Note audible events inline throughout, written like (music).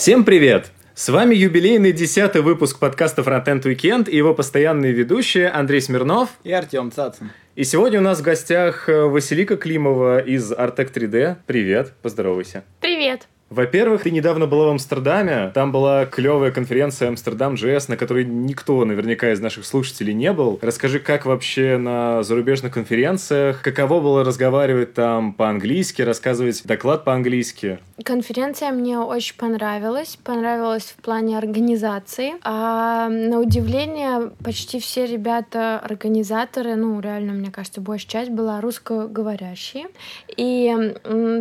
Всем привет! С вами юбилейный десятый выпуск подкаста Frontend Weekend и его постоянные ведущие Андрей Смирнов и Артем Цацин. И сегодня у нас в гостях э, Василика Климова из Artec 3D. Привет, поздоровайся. Привет. Во-первых, ты недавно была в Амстердаме. Там была клевая конференция Амстердам JS, на которой никто наверняка из наших слушателей не был. Расскажи, как вообще на зарубежных конференциях, каково было разговаривать там по-английски, рассказывать доклад по-английски? Конференция мне очень понравилась. Понравилась в плане организации. А на удивление, почти все ребята, организаторы, ну, реально, мне кажется, большая часть была русскоговорящие. И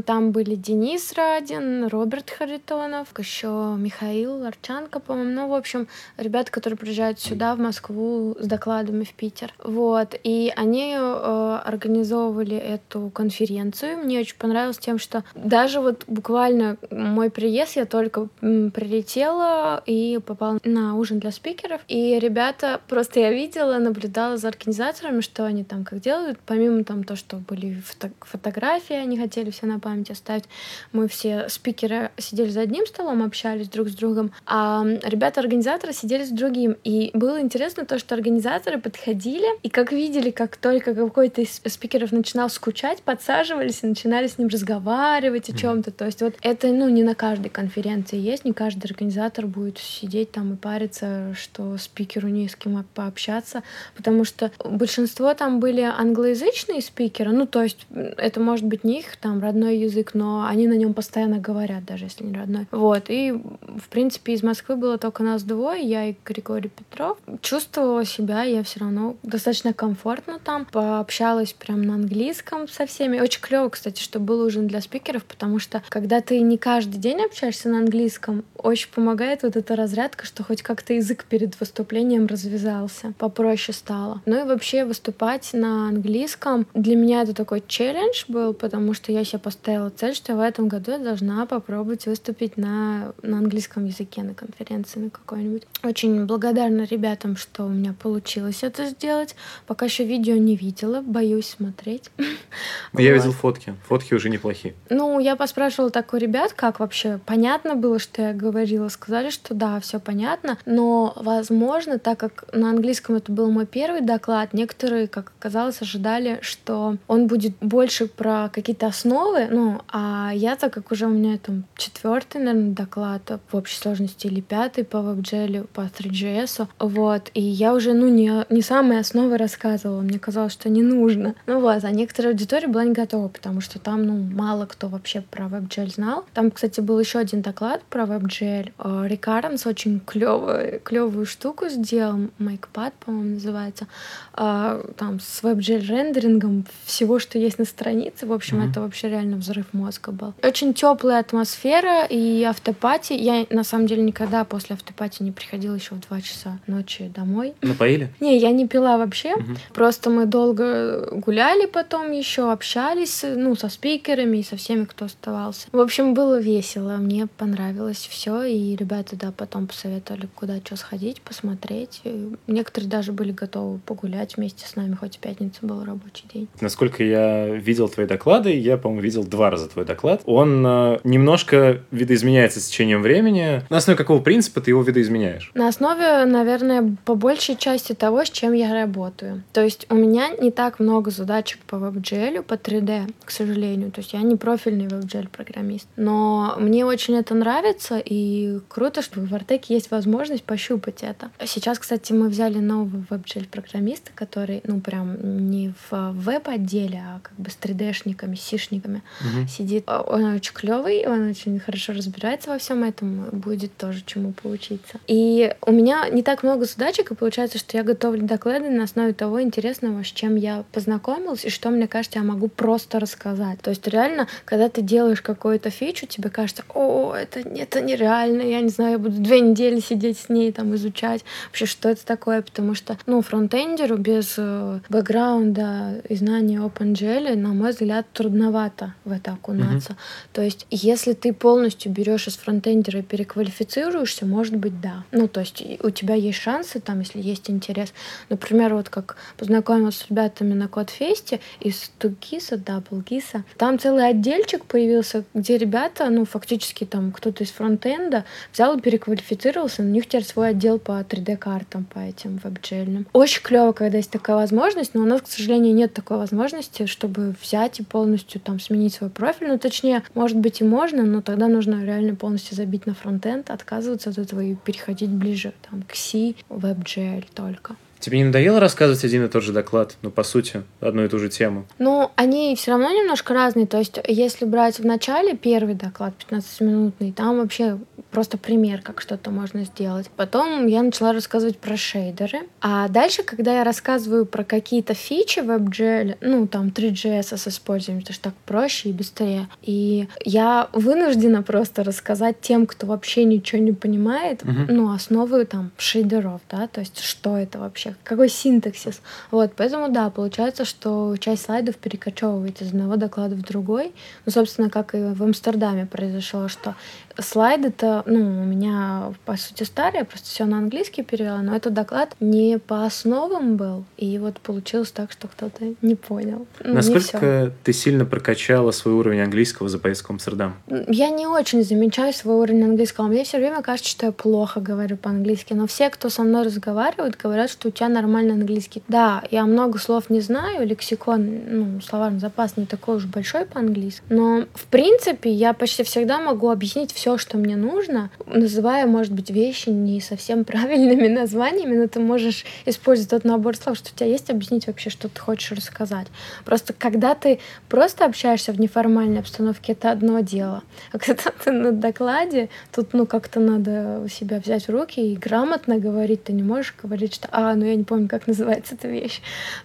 там были Денис Радин, Роберт Харитонов, еще Михаил Арчанко, по-моему. Ну, в общем, ребята, которые приезжают сюда, в Москву, с докладами в Питер. Вот. И они э, организовывали эту конференцию. Мне очень понравилось тем, что даже вот буквально мой приезд, я только прилетела и попала на ужин для спикеров. И ребята, просто я видела, наблюдала за организаторами, что они там как делают. Помимо там то, что были фото фотографии, они хотели все на память оставить. Мы все спикеры спикеры сидели за одним столом, общались друг с другом, а ребята-организаторы сидели с другим. И было интересно то, что организаторы подходили, и как видели, как только какой-то из спикеров начинал скучать, подсаживались и начинали с ним разговаривать о чем-то. То есть вот это, ну, не на каждой конференции есть, не каждый организатор будет сидеть там и париться, что спикеру не с кем пообщаться, потому что большинство там были англоязычные спикеры, ну, то есть это может быть не их там родной язык, но они на нем постоянно говорят говорят, даже если не родной. Вот, и, в принципе, из Москвы было только нас двое, я и Григорий Петров. Чувствовала себя я все равно достаточно комфортно там, пообщалась прям на английском со всеми. Очень клево, кстати, что был ужин для спикеров, потому что, когда ты не каждый день общаешься на английском, очень помогает вот эта разрядка, что хоть как-то язык перед выступлением развязался, попроще стало. Ну и вообще выступать на английском для меня это такой челлендж был, потому что я себе поставила цель, что в этом году я должна попробовать попробовать выступить на, на английском языке на конференции на какой-нибудь. Очень благодарна ребятам, что у меня получилось это сделать. Пока еще видео не видела, боюсь смотреть. (laughs) Я видел фотки. Фотки уже неплохие. Ну, я поспрашивала так у ребят, как вообще понятно было, что я говорила. Сказали, что да, все понятно. Но, возможно, так как на английском это был мой первый доклад, некоторые, как оказалось, ожидали, что он будет больше про какие-то основы. Ну, а я, так как уже у меня там четвертый, наверное, доклад в общей сложности или пятый по WebGL, по 3GS. Вот. И я уже, ну, не, не самые основы рассказывала. Мне казалось, что не нужно. Ну вот, а некоторая аудитория была не готова, потому что там, ну, мало кто вообще про WebGL знал. Там, кстати, был еще один доклад про WebGL. Э, Рик Адамс очень клевую, клевую штуку сделал. MakePad, по-моему, называется. А, там с WebGL рендерингом всего, что есть на странице. В общем, mm-hmm. это вообще реально взрыв мозга был. Очень теплая атмосфера атмосфера и автопати. Я, на самом деле, никогда после автопати не приходила еще в 2 часа ночи домой. Напоили? Не, я не пила вообще. Угу. Просто мы долго гуляли потом еще, общались, ну, со спикерами и со всеми, кто оставался. В общем, было весело, мне понравилось все, и ребята, да, потом посоветовали, куда что сходить, посмотреть. И некоторые даже были готовы погулять вместе с нами, хоть в пятницу был рабочий день. Насколько я видел твои доклады, я, по-моему, видел два раза твой доклад. Он э, немного немножко видоизменяется с течением времени. На основе какого принципа ты его видоизменяешь? На основе, наверное, по большей части того, с чем я работаю. То есть у меня не так много задачек по WebGL, по 3D, к сожалению. То есть я не профильный WebGL программист. Но мне очень это нравится, и круто, что в Артеке есть возможность пощупать это. Сейчас, кстати, мы взяли нового WebGL программиста, который, ну, прям не в веб-отделе, а как бы с 3D-шниками, сишниками угу. сидит. Он очень клевый, он очень хорошо разбирается во всем этом, будет тоже чему поучиться. И у меня не так много задачек, и получается, что я готовлю доклады на основе того интересного, с чем я познакомилась, и что, мне кажется, я могу просто рассказать. То есть реально, когда ты делаешь какую-то фичу, тебе кажется, о, это, это нереально, я не знаю, я буду две недели сидеть с ней, там, изучать вообще, что это такое, потому что, ну, фронтендеру без э, бэкграунда и знания OpenGL, на мой взгляд, трудновато в это окунаться. Mm-hmm. То есть, если ты полностью берешь из фронтендера и переквалифицируешься, может быть, да. Ну, то есть у тебя есть шансы, там, если есть интерес. Например, вот как познакомилась с ребятами на Кодфесте из Тугиса, Даблгиса, там целый отдельчик появился, где ребята, ну, фактически там кто-то из фронтенда взял и переквалифицировался, у них теперь свой отдел по 3D-картам, по этим веб-джельным. Очень клево, когда есть такая возможность, но у нас, к сожалению, нет такой возможности, чтобы взять и полностью там сменить свой профиль. Ну, точнее, может быть и можно, но тогда нужно реально полностью забить на фронтенд, отказываться от этого и переходить ближе там, к C, WebGL только. Тебе не надоело рассказывать один и тот же доклад? Ну, по сути, одну и ту же тему. Ну, они все равно немножко разные. То есть, если брать в начале первый доклад 15-минутный, там вообще просто пример, как что-то можно сделать. Потом я начала рассказывать про шейдеры. А дальше, когда я рассказываю про какие-то фичи в WebGL, ну, там, 3GS с использованием, это же так проще и быстрее. И я вынуждена просто рассказать тем, кто вообще ничего не понимает, угу. ну, основы там шейдеров, да, то есть что это вообще, какой синтаксис. Вот, поэтому, да, получается, что часть слайдов перекочевывает из одного доклада в другой. Ну, собственно, как и в Амстердаме произошло, что слайды-то, ну, у меня, по сути, старые, просто все на английский перевела, но этот доклад не по основам был, и вот получилось так, что кто-то не понял. Ну, Насколько не ты сильно прокачала свой уровень английского за поездку в Амстердам? Я не очень замечаю свой уровень английского. Мне все время кажется, что я плохо говорю по-английски, но все, кто со мной разговаривают, говорят, что у тебя нормальный английский. Да, я много слов не знаю, лексикон, ну, словарный запас не такой уж большой по-английски, но, в принципе, я почти всегда могу объяснить все все, что мне нужно, называя, может быть, вещи не совсем (laughs) правильными названиями, но ты можешь использовать тот набор слов, что у тебя есть, объяснить вообще, что ты хочешь рассказать. Просто когда ты просто общаешься в неформальной обстановке, это одно дело. А когда (laughs) ты на докладе, тут, ну, как-то надо себя взять в руки и грамотно говорить. Ты не можешь говорить, что, а, ну, я не помню, как (laughs) называется эта вещь.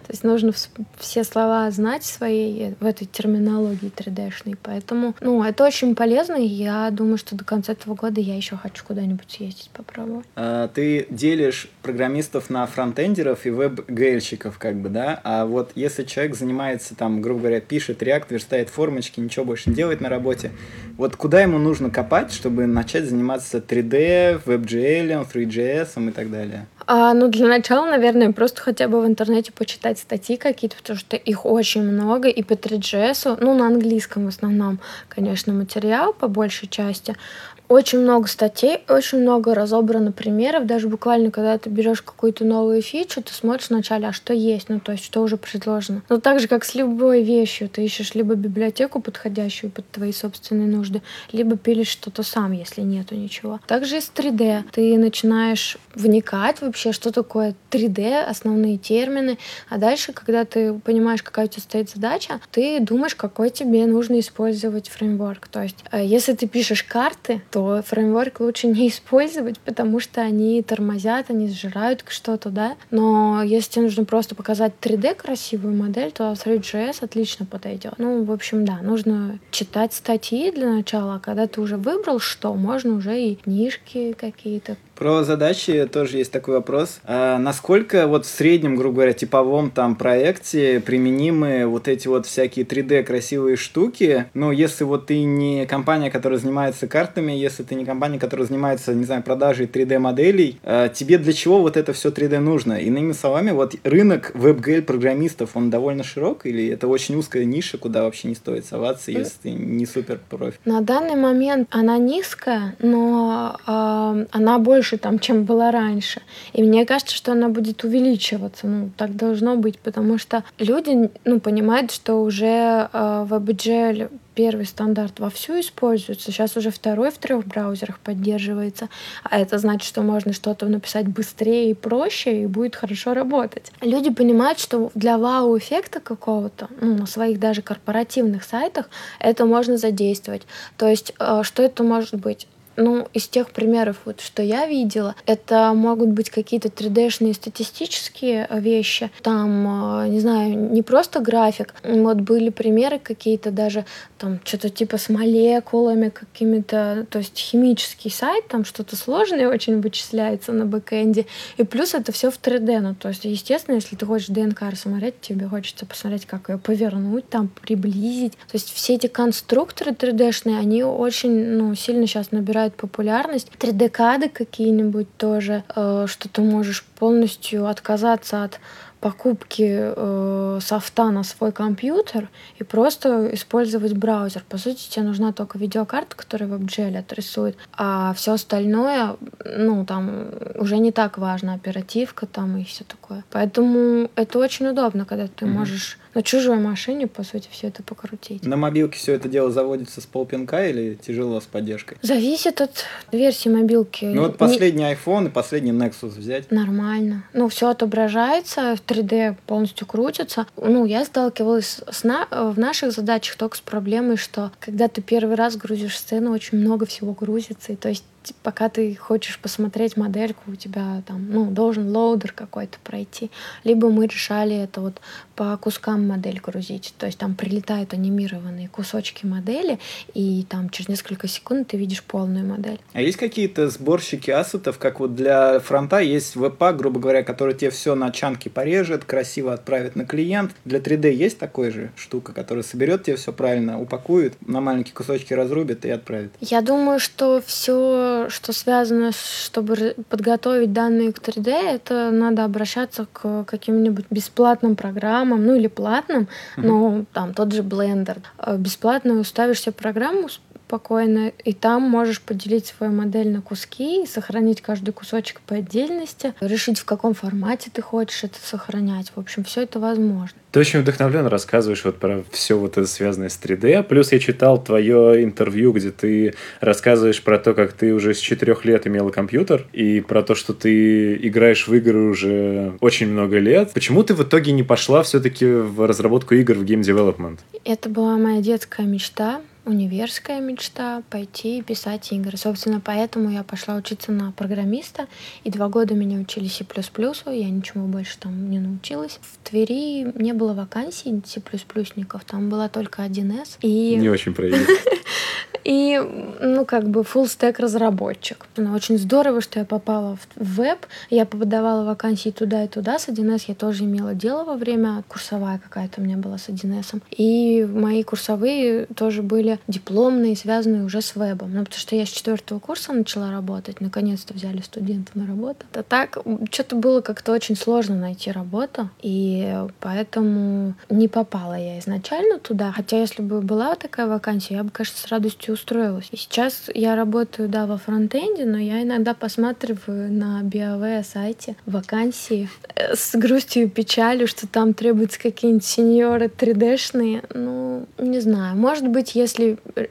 То есть нужно все слова знать свои в этой терминологии 3D-шной. Поэтому, ну, это очень полезно, и я думаю, что до конца этого года я еще хочу куда-нибудь съездить, попробовать. А, ты делишь программистов на фронтендеров и веб-гейльщиков, как бы, да? А вот если человек занимается, там, грубо говоря, пишет React, верстает формочки, ничего больше не делает на работе, вот куда ему нужно копать, чтобы начать заниматься 3D, WebGL, 3GS и так далее? А, ну, для начала, наверное, просто хотя бы в интернете почитать статьи какие-то, потому что их очень много, и по 3GS, ну, на английском в основном, конечно, материал по большей части, очень много статей, очень много разобрано примеров. Даже буквально, когда ты берешь какую-то новую фичу, ты смотришь вначале, а что есть, ну то есть что уже предложено. Но так же, как с любой вещью, ты ищешь либо библиотеку подходящую под твои собственные нужды, либо пилишь что-то сам, если нету ничего. Также и с 3D. Ты начинаешь вникать вообще, что такое 3D, основные термины, а дальше, когда ты понимаешь, какая у тебя стоит задача, ты думаешь, какой тебе нужно использовать фреймворк. То есть, э, если ты пишешь карты, то фреймворк лучше не использовать, потому что они тормозят, они сжирают что-то, да. Но если тебе нужно просто показать 3D красивую модель, то 3GS отлично подойдет. Ну, в общем, да, нужно читать статьи для начала, а когда ты уже выбрал что, можно уже и книжки какие-то про задачи тоже есть такой вопрос. А насколько вот в среднем, грубо говоря, типовом там проекте применимы вот эти вот всякие 3D красивые штуки? Ну, если вот ты не компания, которая занимается картами, если ты не компания, которая занимается, не знаю, продажей 3D моделей, а тебе для чего вот это все 3D нужно? Иными словами, вот рынок WebGL программистов, он довольно широк или это очень узкая ниша, куда вообще не стоит соваться, если ты не супер профи? На данный момент она низкая, но э, она больше больше там, чем было раньше. И мне кажется, что она будет увеличиваться. Ну, так должно быть, потому что люди, ну, понимают, что уже э, в WebGL первый стандарт вовсю используется, сейчас уже второй в трех браузерах поддерживается, а это значит, что можно что-то написать быстрее и проще, и будет хорошо работать. Люди понимают, что для вау-эффекта какого-то, ну, на своих даже корпоративных сайтах это можно задействовать. То есть, э, что это может быть? Ну, из тех примеров, вот, что я видела, это могут быть какие-то 3D-шные статистические вещи. Там, э, не знаю, не просто график. Вот были примеры какие-то даже, там, что-то типа с молекулами какими-то, то есть химический сайт, там что-то сложное очень вычисляется на бэкэнде. И плюс это все в 3D. Ну, то есть, естественно, если ты хочешь ДНК рассмотреть, тебе хочется посмотреть, как ее повернуть, там, приблизить. То есть все эти конструкторы 3D-шные, они очень, ну, сильно сейчас набирают набирают популярность. 3D-кады какие-нибудь тоже, э, что ты можешь полностью отказаться от покупки э, софта на свой компьютер и просто использовать браузер. По сути, тебе нужна только видеокарта, которая WebGL отрисует, а все остальное, ну, там, уже не так важно, оперативка там и все такое. Поэтому это очень удобно, когда ты mm-hmm. можешь на чужой машине, по сути, все это покрутить. На мобилке все это дело заводится с полпинка или тяжело с поддержкой? Зависит от версии мобилки. Ну вот последний Не... iPhone и последний Nexus взять. Нормально. Ну, все отображается, в 3D полностью крутится. Ну, я сталкивалась с на... в наших задачах только с проблемой, что когда ты первый раз грузишь сцену, очень много всего грузится. И то есть пока ты хочешь посмотреть модельку, у тебя там, ну, должен loader какой-то пройти. Либо мы решали это вот по кускам модель грузить. То есть там прилетают анимированные кусочки модели, и там через несколько секунд ты видишь полную модель. А есть какие-то сборщики ассетов, как вот для фронта есть веб-пак, грубо говоря, который тебе все на чанки порежет, красиво отправит на клиент. Для 3D есть такой же штука, которая соберет тебе все правильно, упакует, на маленькие кусочки разрубит и отправит? Я думаю, что все что связано, чтобы подготовить данные к 3D, это надо обращаться к каким-нибудь бесплатным программам, ну или платным, mm-hmm. но там тот же Blender. Э, бесплатно уставишь себе программу, спокойно, и там можешь поделить свою модель на куски и сохранить каждый кусочек по отдельности, решить, в каком формате ты хочешь это сохранять. В общем, все это возможно. Ты очень вдохновленно рассказываешь вот про все вот это связанное с 3D. Плюс я читал твое интервью, где ты рассказываешь про то, как ты уже с четырех лет имела компьютер, и про то, что ты играешь в игры уже очень много лет. Почему ты в итоге не пошла все-таки в разработку игр в Game Development? Это была моя детская мечта универская мечта пойти писать игры. Собственно, поэтому я пошла учиться на программиста, и два года меня учили C++, я ничему больше там не научилась. В Твери не было вакансий C++, там была только 1С. И... Не очень проявить. (laughs) И, ну, как бы, full stack разработчик. Ну, очень здорово, что я попала в веб. Я подавала вакансии туда и туда. С 1С я тоже имела дело во время. Курсовая какая-то у меня была с 1С. И мои курсовые тоже были дипломные, связанные уже с вебом. Ну, потому что я с четвертого курса начала работать. Наконец-то взяли студента на работу. А так, что-то было как-то очень сложно найти работу. И поэтому не попала я изначально туда. Хотя, если бы была такая вакансия, я бы, конечно, с радостью устроилась. И сейчас я работаю, да, во фронтенде, но я иногда посматриваю на BioWare сайте вакансии э, с грустью и печалью, что там требуются какие-нибудь сеньоры 3D-шные. Ну, не знаю. Может быть, если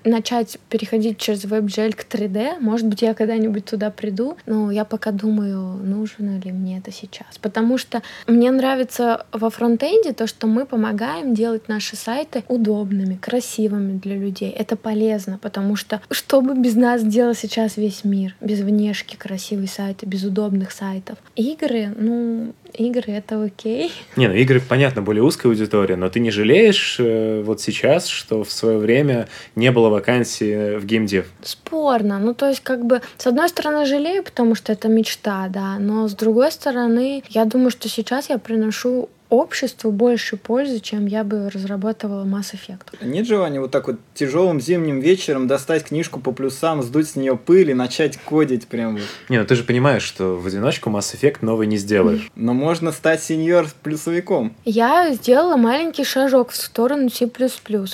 начать переходить через WebGL к 3D, может быть, я когда-нибудь туда приду, но я пока думаю, нужно ли мне это сейчас. Потому что мне нравится во фронтенде то, что мы помогаем делать наши сайты удобными, красивыми для людей. Это полезно, потому что что бы без нас делал сейчас весь мир? Без внешки красивые сайты, без удобных сайтов. Игры, ну, игры это окей. (laughs) Не, ну игры, понятно, более узкая аудитория, но ты не жалеешь э, вот сейчас, что в свое время не было вакансии в геймдев? Спорно. Ну, то есть, как бы, с одной стороны, жалею, потому что это мечта, да, но с другой стороны, я думаю, что сейчас я приношу обществу больше пользы, чем я бы разрабатывала Mass Effect. Нет желания вот так вот тяжелым зимним вечером достать книжку по плюсам, сдуть с нее пыль и начать кодить прям вот. Не, ну ты же понимаешь, что в одиночку Mass Effect новый не сделаешь. Но можно стать сеньор плюсовиком. Я сделала маленький шажок в сторону C++.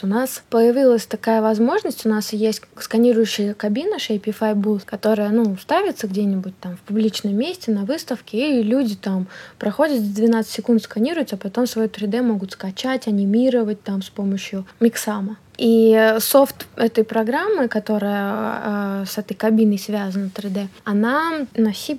У нас появилась такая возможность, у нас есть сканирующая кабина Shapify Booth, которая, ну, ставится где-нибудь там в публичном месте, на выставке, и люди там проходят 12 секунд сканируют, а потом свое 3D могут скачать, анимировать там с помощью миксама. И софт этой программы, которая э, с этой кабиной связана 3D, она на C++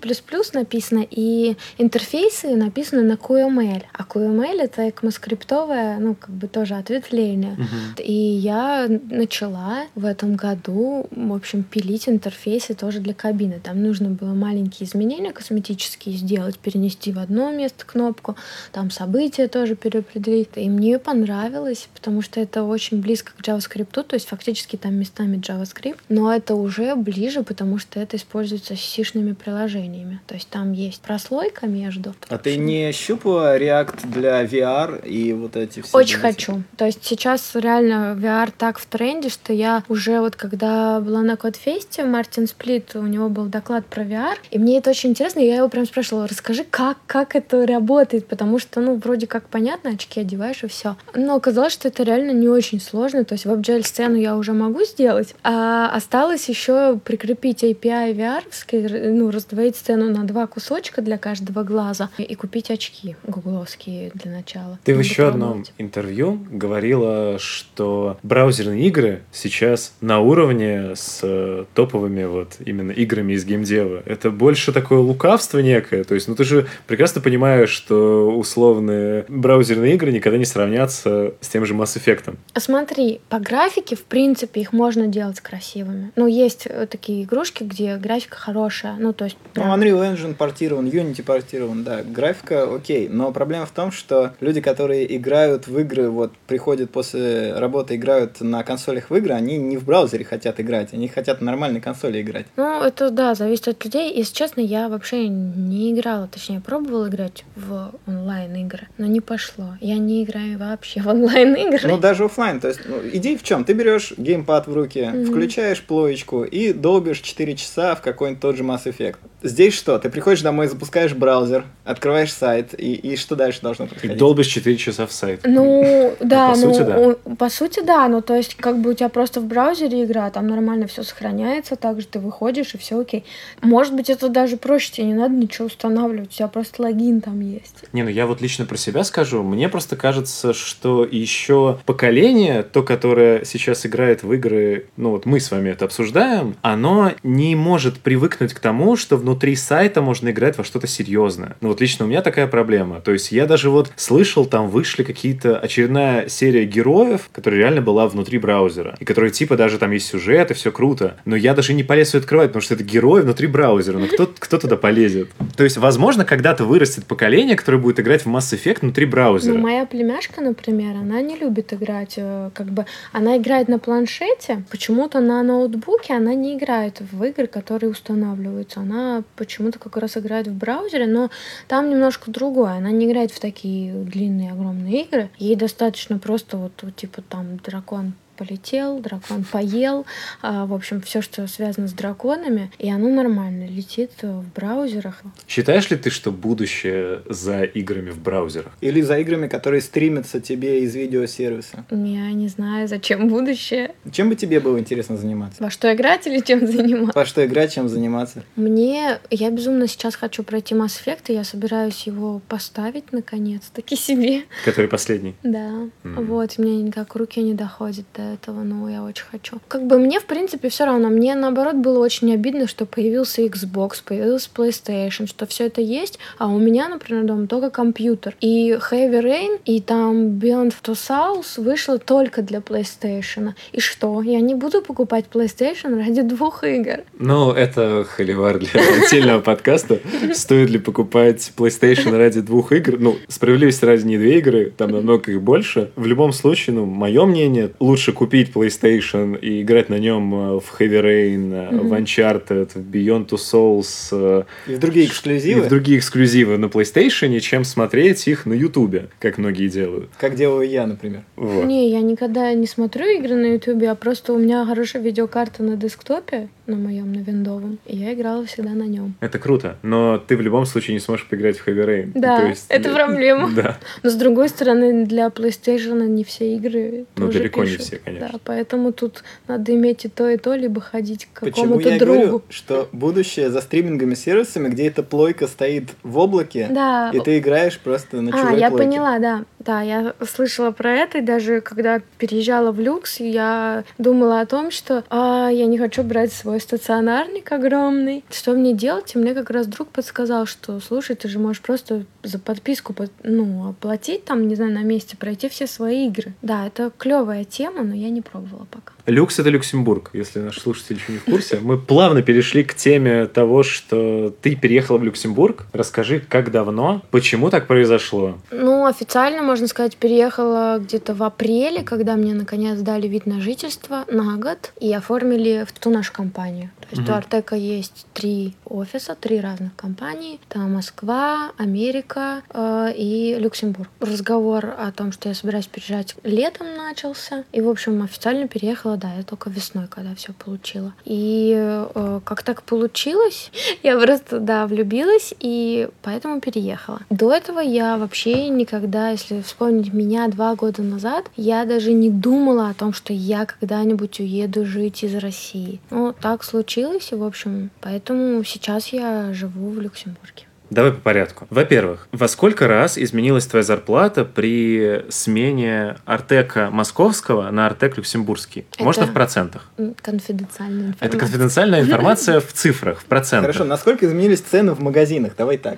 написана, и интерфейсы написаны на QML. А QML — это ECMAScriptовое, ну, как бы тоже ответвление. Uh-huh. И я начала в этом году, в общем, пилить интерфейсы тоже для кабины. Там нужно было маленькие изменения косметические сделать, перенести в одно место кнопку, там события тоже переопределить. И мне понравилось, потому что это очень близко к к JavaScript, то есть фактически там местами JavaScript, но это уже ближе, потому что это используется с сишными приложениями. То есть там есть прослойка между. А ты не щупала React для VR и вот эти все? Очень хочу. То есть сейчас реально VR так в тренде, что я уже вот когда была на Кодфесте, Мартин Сплит, у него был доклад про VR, и мне это очень интересно, я его прям спрашивала, расскажи, как, как это работает, потому что, ну, вроде как понятно, очки одеваешь и все. Но оказалось, что это реально не очень сложно, то есть WebGL сцену я уже могу сделать, а осталось еще прикрепить API VR, ну, раздвоить сцену на два кусочка для каждого глаза и купить очки гугловские для начала. Ты в еще одном интервью говорила, что браузерные игры сейчас на уровне с э, топовыми вот именно играми из геймдева. Это больше такое лукавство некое. То есть, ну ты же прекрасно понимаешь, что условные браузерные игры никогда не сравнятся с тем же Mass Effect. Смотри, по графике, в принципе, их можно делать красивыми. Ну, есть э, такие игрушки, где графика хорошая. Ну, то есть... Ну, Unreal Engine портирован, Unity портирован, да. Графика окей, но проблема в том, что люди, которые играют в игры, вот приходят после работы, играют на консолях в игры, они не в браузере хотят играть, они хотят на нормальной консоли играть. Ну, это да, зависит от людей. Если честно, я вообще не играла, точнее, пробовала играть в онлайн-игры, но не пошло. Я не играю вообще в онлайн-игры. Ну, даже офлайн. То есть, ну, идея в чем? Ты берешь геймпад в руки, mm-hmm. включаешь плоечку и долбишь 4 часа в какой-нибудь тот же Mass Effect. Здесь что? Ты приходишь домой, запускаешь браузер, открываешь сайт, и, и что дальше должно происходить? И долбишь 4 часа в сайт. Ну, да, ну, по ну, сути, да. По сути, да, ну, то есть, как бы у тебя просто в браузере игра, там нормально все сохраняется, также ты выходишь, и все окей. Может быть, это даже проще, тебе не надо ничего устанавливать, у тебя просто логин там есть. Не, ну я вот лично про себя скажу, мне просто кажется, что еще поколение, то, которое сейчас играет в игры, ну вот мы с вами это обсуждаем, оно не может привыкнуть к тому, что внутри сайта можно играть во что-то серьезное. Ну вот лично у меня такая проблема. То есть я даже вот слышал, там вышли какие-то очередная серия героев, которая реально была внутри браузера, и которые типа даже там есть сюжет, и все круто. Но я даже не полез ее открывать, потому что это герои внутри браузера. Ну кто, кто туда полезет? То есть, возможно, когда-то вырастет поколение, которое будет играть в Mass Effect внутри браузера. Ну, моя племяшка, например, она не любит играть, э, как бы, она играет на планшете, почему-то на ноутбуке она не играет в игры, которые устанавливаются. Она почему-то как раз играет в браузере, но там немножко другое. Она не играет в такие длинные, огромные игры. Ей достаточно просто вот, типа там дракон полетел, дракон поел, а, в общем, все, что связано с драконами, и оно нормально летит в браузерах. Считаешь ли ты, что будущее за играми в браузерах? Или за играми, которые стримятся тебе из видеосервиса? Я не знаю, зачем будущее. Чем бы тебе было интересно заниматься? Во что играть или чем заниматься? Во что играть, чем заниматься? Мне... Я безумно сейчас хочу пройти Mass Effect, и я собираюсь его поставить наконец-таки себе. Который последний? Да. Mm-hmm. Вот, мне никак руки не доходят до этого, но я очень хочу. Как бы мне, в принципе, все равно. Мне, наоборот, было очень обидно, что появился Xbox, появился PlayStation, что все это есть, а у меня, например, дома только компьютер. И Heavy Rain, и там Beyond Two Souls вышло только для PlayStation. И что? Я не буду покупать PlayStation ради двух игр. Ну, это холивар для отдельного подкаста. Стоит ли покупать PlayStation ради двух игр? Ну, справедливости ради не две игры, там намного их больше. В любом случае, ну, мое мнение, лучше купить PlayStation и играть на нем э, в Heavy Rain, mm-hmm. в Uncharted, в Beyond Two Souls. Э, и в другие эксклюзивы. И в другие эксклюзивы на PlayStation, чем смотреть их на YouTube, как многие делают. Как делаю я, например. Вот. Не, я никогда не смотрю игры на YouTube, а просто у меня хорошая видеокарта на десктопе, на моем, на виндовом, и я играла всегда на нем. Это круто, но ты в любом случае не сможешь поиграть в Heavy Rain. Да, есть... это проблема. (laughs) Да. Но с другой стороны, для PlayStation не все игры Ну, далеко пишут. не все, конечно. Да, поэтому тут надо иметь и то, и то, либо ходить к какому-то другу. Говорю, что будущее за стриминговыми сервисами, где эта плойка стоит в облаке, да. и ты играешь просто на чужой А, я плойке. поняла, да. Да, я слышала про это, и даже когда переезжала в люкс, я думала о том, что а, я не хочу брать свой стационарник огромный. Что мне делать? И мне как раз друг подсказал, что, слушай, ты же можешь просто за подписку ну, оплатить, там, не знаю, на месте, пройти все свои игры. Да, это клевая тема, но я не пробовала пока. Люкс это Люксембург, если наши слушатели еще не в курсе. Мы плавно перешли к теме того, что ты переехала в Люксембург. Расскажи, как давно, почему так произошло? Ну, официально можно сказать, переехала где-то в апреле, когда мне наконец дали вид на жительство на год и оформили в ту нашу компанию. То есть угу. у Артека есть три офиса, три разных компании. Там Москва, Америка э, и Люксембург. Разговор о том, что я собираюсь переезжать летом начался. И, в общем, официально переехала, да, я только весной, когда все получила. И э, как так получилось, (laughs) я просто, да, влюбилась и поэтому переехала. До этого я вообще никогда, если вспомнить меня два года назад, я даже не думала о том, что я когда-нибудь уеду жить из России. Ну, так случилось, и, в общем, поэтому сейчас я живу в Люксембурге. Давай по порядку. Во-первых, во сколько раз изменилась твоя зарплата при смене Артека московского на Артек люксембургский? Это Можно в процентах? Конфиденциальная информация. Это конфиденциальная информация в цифрах, в (laughs) процентах. Хорошо, насколько изменились цены в магазинах? Давай так.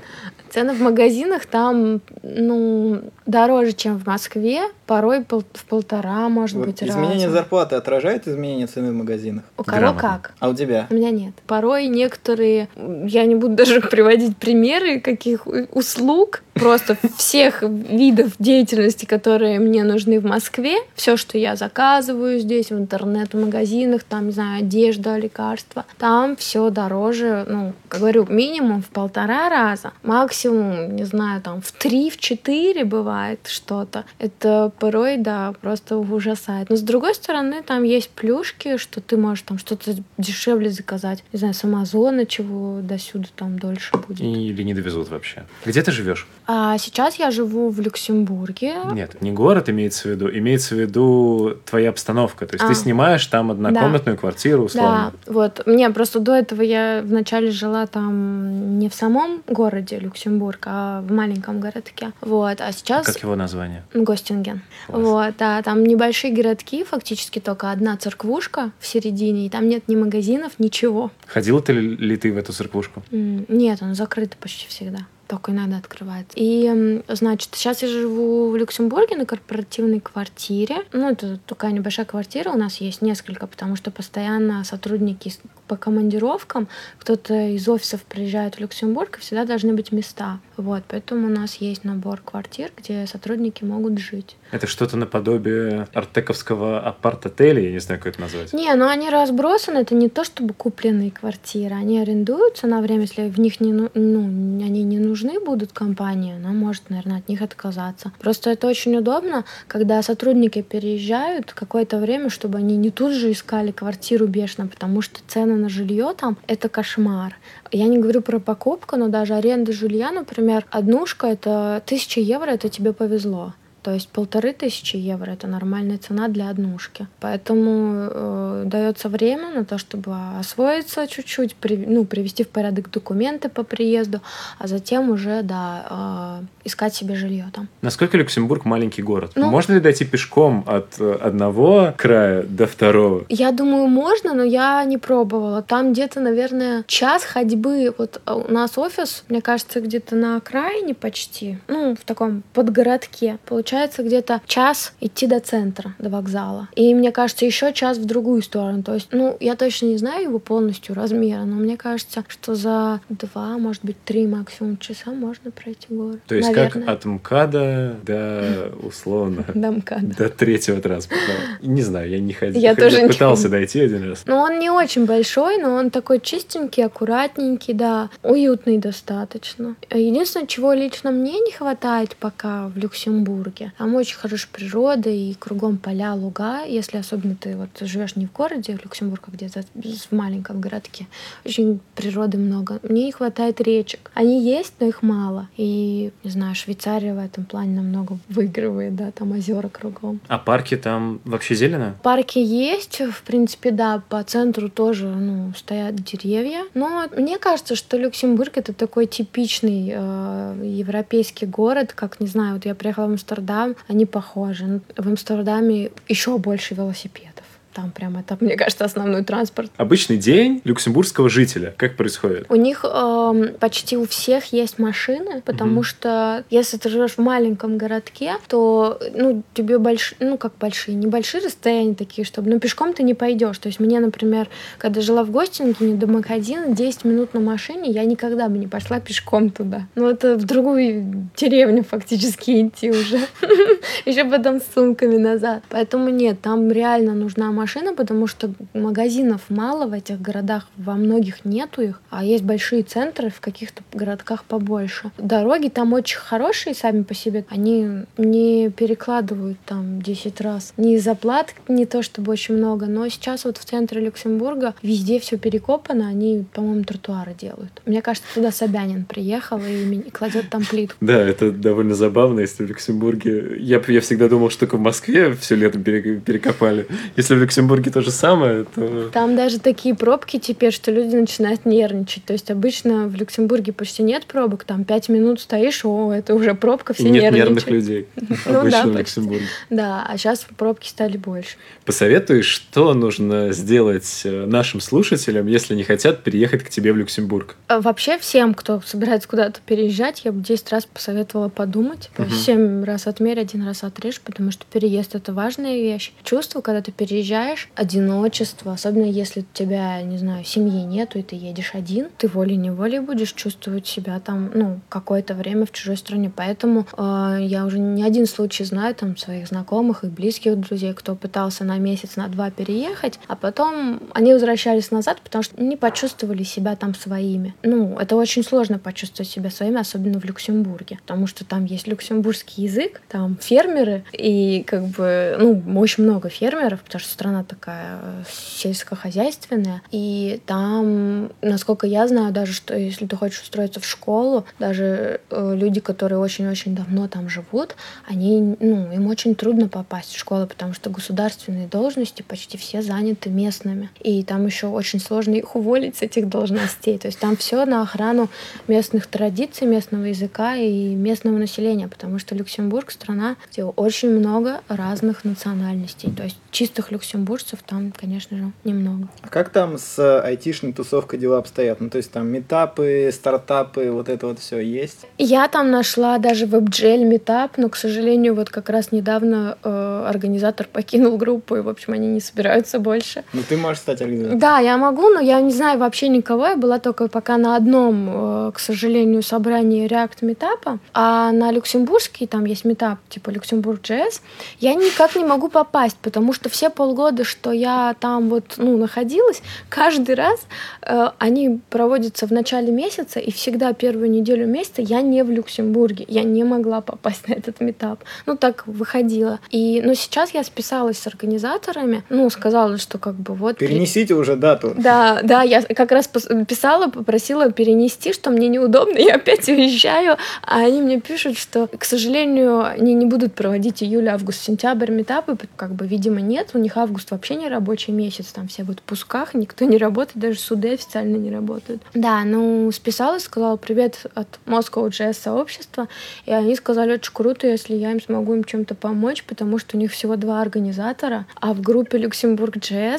Цены в магазинах там, ну, дороже, чем в Москве, порой пол, в полтора, может вот быть, Изменение раза. зарплаты отражает изменение цены в магазинах? У кого Грамотно. как? А у тебя? У меня нет. Порой некоторые, я не буду (laughs) даже приводить примеры каких услуг, просто всех видов деятельности, которые мне нужны в Москве, все, что я заказываю здесь в интернет-магазинах, там, не знаю, одежда, лекарства, там все дороже, ну, как говорю, минимум в полтора раза, максимум не знаю, там в три, в четыре бывает что-то. Это порой, да, просто ужасает. Но с другой стороны, там есть плюшки, что ты можешь там что-то дешевле заказать. Не знаю, с Амазона чего до сюда там дольше будет. Или не довезут вообще. Где ты живешь? Сейчас я живу в Люксембурге. Нет, не город имеется в виду, имеется в виду твоя обстановка. То есть а. ты снимаешь там однокомнатную да. квартиру, условно. Да, вот. Мне просто до этого я вначале жила там не в самом городе Люксембург, Люксембург, а в маленьком городке. Вот, а сейчас... Как его название? Гостинген. Класс. Вот, да, там небольшие городки, фактически только одна церквушка в середине, и там нет ни магазинов, ничего. Ходила ты ли ты в эту церквушку? Нет, она закрыта почти всегда только иногда открывается. И, значит, сейчас я живу в Люксембурге на корпоративной квартире. Ну, это такая небольшая квартира, у нас есть несколько, потому что постоянно сотрудники по командировкам, кто-то из офисов приезжает в Люксембург, и всегда должны быть места. Вот, поэтому у нас есть набор квартир, где сотрудники могут жить. Это что-то наподобие артековского апарт-отеля, я не знаю, как это назвать. Не, ну они разбросаны, это не то чтобы купленные квартиры, они арендуются на время, если в них не, ну, они не нужны будут компании, она может, наверное, от них отказаться. Просто это очень удобно, когда сотрудники переезжают какое-то время, чтобы они не тут же искали квартиру бешено, потому что цены на жилье там — это кошмар. Я не говорю про покупку, но даже аренда жилья, например, однушка — это тысяча евро, это тебе повезло. То есть полторы тысячи евро это нормальная цена для однушки. Поэтому э, дается время на то, чтобы освоиться чуть-чуть, при, ну, привести в порядок документы по приезду, а затем уже, да, э, искать себе жилье там. Насколько Люксембург маленький город? Ну, можно ли дойти пешком от э, одного края до второго? Я думаю, можно, но я не пробовала. Там где-то, наверное, час ходьбы. Вот а, у нас офис, мне кажется, где-то на окраине почти, ну, в таком подгородке. Получается, получается где-то час идти до центра, до вокзала. И мне кажется, еще час в другую сторону. То есть, ну, я точно не знаю его полностью размера, но мне кажется, что за два, может быть, три максимум часа можно пройти город. То есть Наверное. как от МКАДа до, условно, (laughs) до МКАДа. До третьего транспорта. Не знаю, я не ходил. Я тоже пытался дойти один раз. Ну, он не очень большой, но он такой чистенький, аккуратненький, да, уютный достаточно. Единственное, чего лично мне не хватает пока в Люксембурге, Люксембурге. Там очень хорошая природа и кругом поля, луга. Если особенно ты вот живешь не в городе, в Люксембурге, а где-то в маленьком городке, очень природы много. Мне не хватает речек. Они есть, но их мало. И, не знаю, Швейцария в этом плане намного выигрывает, да, там озера кругом. А парки там вообще зелено? Парки есть, в принципе, да, по центру тоже, ну, стоят деревья. Но мне кажется, что Люксембург это такой типичный э, европейский город, как, не знаю, вот я приехала в Амстердам, Амстердам, они похожи. В Амстердаме еще больше велосипедов. Там прям это, (laughs) мне кажется, основной транспорт. Обычный день люксембургского жителя. Как происходит? У них э, почти у всех есть машины, потому угу. что если ты живешь в маленьком городке, то ну, тебе большие, ну как большие, небольшие расстояния такие, чтобы, ну пешком ты не пойдешь. То есть мне, например, когда жила в Гостингене до магазина, 10 минут на машине, я никогда бы не пошла пешком туда. Ну это в другую деревню фактически идти уже. (laughs) Еще потом с сумками назад. Поэтому нет, там реально нужна машина, потому что магазинов мало в этих городах, во многих нету их, а есть большие центры в каких-то городках побольше. Дороги там очень хорошие сами по себе, они не перекладывают там 10 раз. Не заплат, не то чтобы очень много, но сейчас вот в центре Люксембурга везде все перекопано, они, по-моему, тротуары делают. Мне кажется, туда Собянин приехал и кладет там плитку. Да, это довольно забавно, если в Люксембурге... Я, я всегда думал, что только в Москве все лето перекопали. Если в Люксембурге то же самое, то... Там даже такие пробки теперь, что люди начинают нервничать. То есть обычно в Люксембурге почти нет пробок, там пять минут стоишь, о, это уже пробка, все нет нервничают. нервных людей (laughs) ну обычно в Люксембурге. Да, а сейчас пробки стали больше. Посоветуешь, что нужно сделать э, нашим слушателям, если не хотят переехать к тебе в Люксембург? А вообще всем, кто собирается куда-то переезжать, я бы 10 раз посоветовала подумать. Угу. 7 раз отмерь, один раз отрежь, потому что переезд — это важная вещь. Чувство, когда ты переезжаешь, одиночество, особенно если у тебя, не знаю, семьи нету, и ты едешь один, ты волей-неволей будешь чувствовать себя там, ну, какое-то время в чужой стране. Поэтому э, я уже не один случай знаю там своих знакомых и близких друзей, кто пытался на месяц, на два переехать, а потом они возвращались назад, потому что не почувствовали себя там своими. Ну, это очень сложно почувствовать себя своими, особенно в Люксембурге, потому что там есть люксембургский язык, там фермеры, и как бы, ну, очень много фермеров, потому что страна такая э, сельскохозяйственная, и там, насколько я знаю, даже что если ты хочешь устроиться в школу, даже э, люди, которые очень-очень давно там живут, они, ну, им очень трудно попасть в школу, потому что государственные должности почти все заняты местными, и там еще очень сложно их уволить с этих должностей, то есть там все на охрану местных традиций, местного языка и местного населения, потому что Люксембург страна, где очень много разных национальностей. То есть чистых люксембуржцев там, конечно же, немного. А как там с айтишной тусовкой дела обстоят? Ну, то есть там метапы, стартапы, вот это вот все есть? Я там нашла даже WebGL метап, но, к сожалению, вот как раз недавно э, организатор покинул группу, и, в общем, они не собираются больше. Ну, ты можешь стать организатором? Да, я могу, но я не знаю вообще никого. Я была только пока на одном, э, к сожалению, собрании React метапа, а на люксембургский там есть метап, типа Люксембург JS, я никак не могу попасть, потому что все полгода, что я там вот, ну, находилась, каждый раз э, они проводятся в начале месяца, и всегда первую неделю месяца я не в Люксембурге, я не могла попасть (laughs) на этот метап. Ну, так выходило. И, но сейчас я списалась с организаторами, ну, сказала, что как бы вот... Перенесите уже дату. Да, да, я как раз писала, попросила перенести, что мне неудобно, я опять уезжаю, а они мне пишут, что, к сожалению, они не будут проводить июль, август, сентябрь метапы, как бы, видимо, нет. У них август вообще не рабочий месяц, там все в отпусках, никто не работает, даже суды официально не работают. Да, ну, списалась, сказала привет от Moscow JS сообщества, и они сказали, очень круто, если я им смогу им чем-то помочь, потому что у них всего два организатора, а в группе Люксембург э,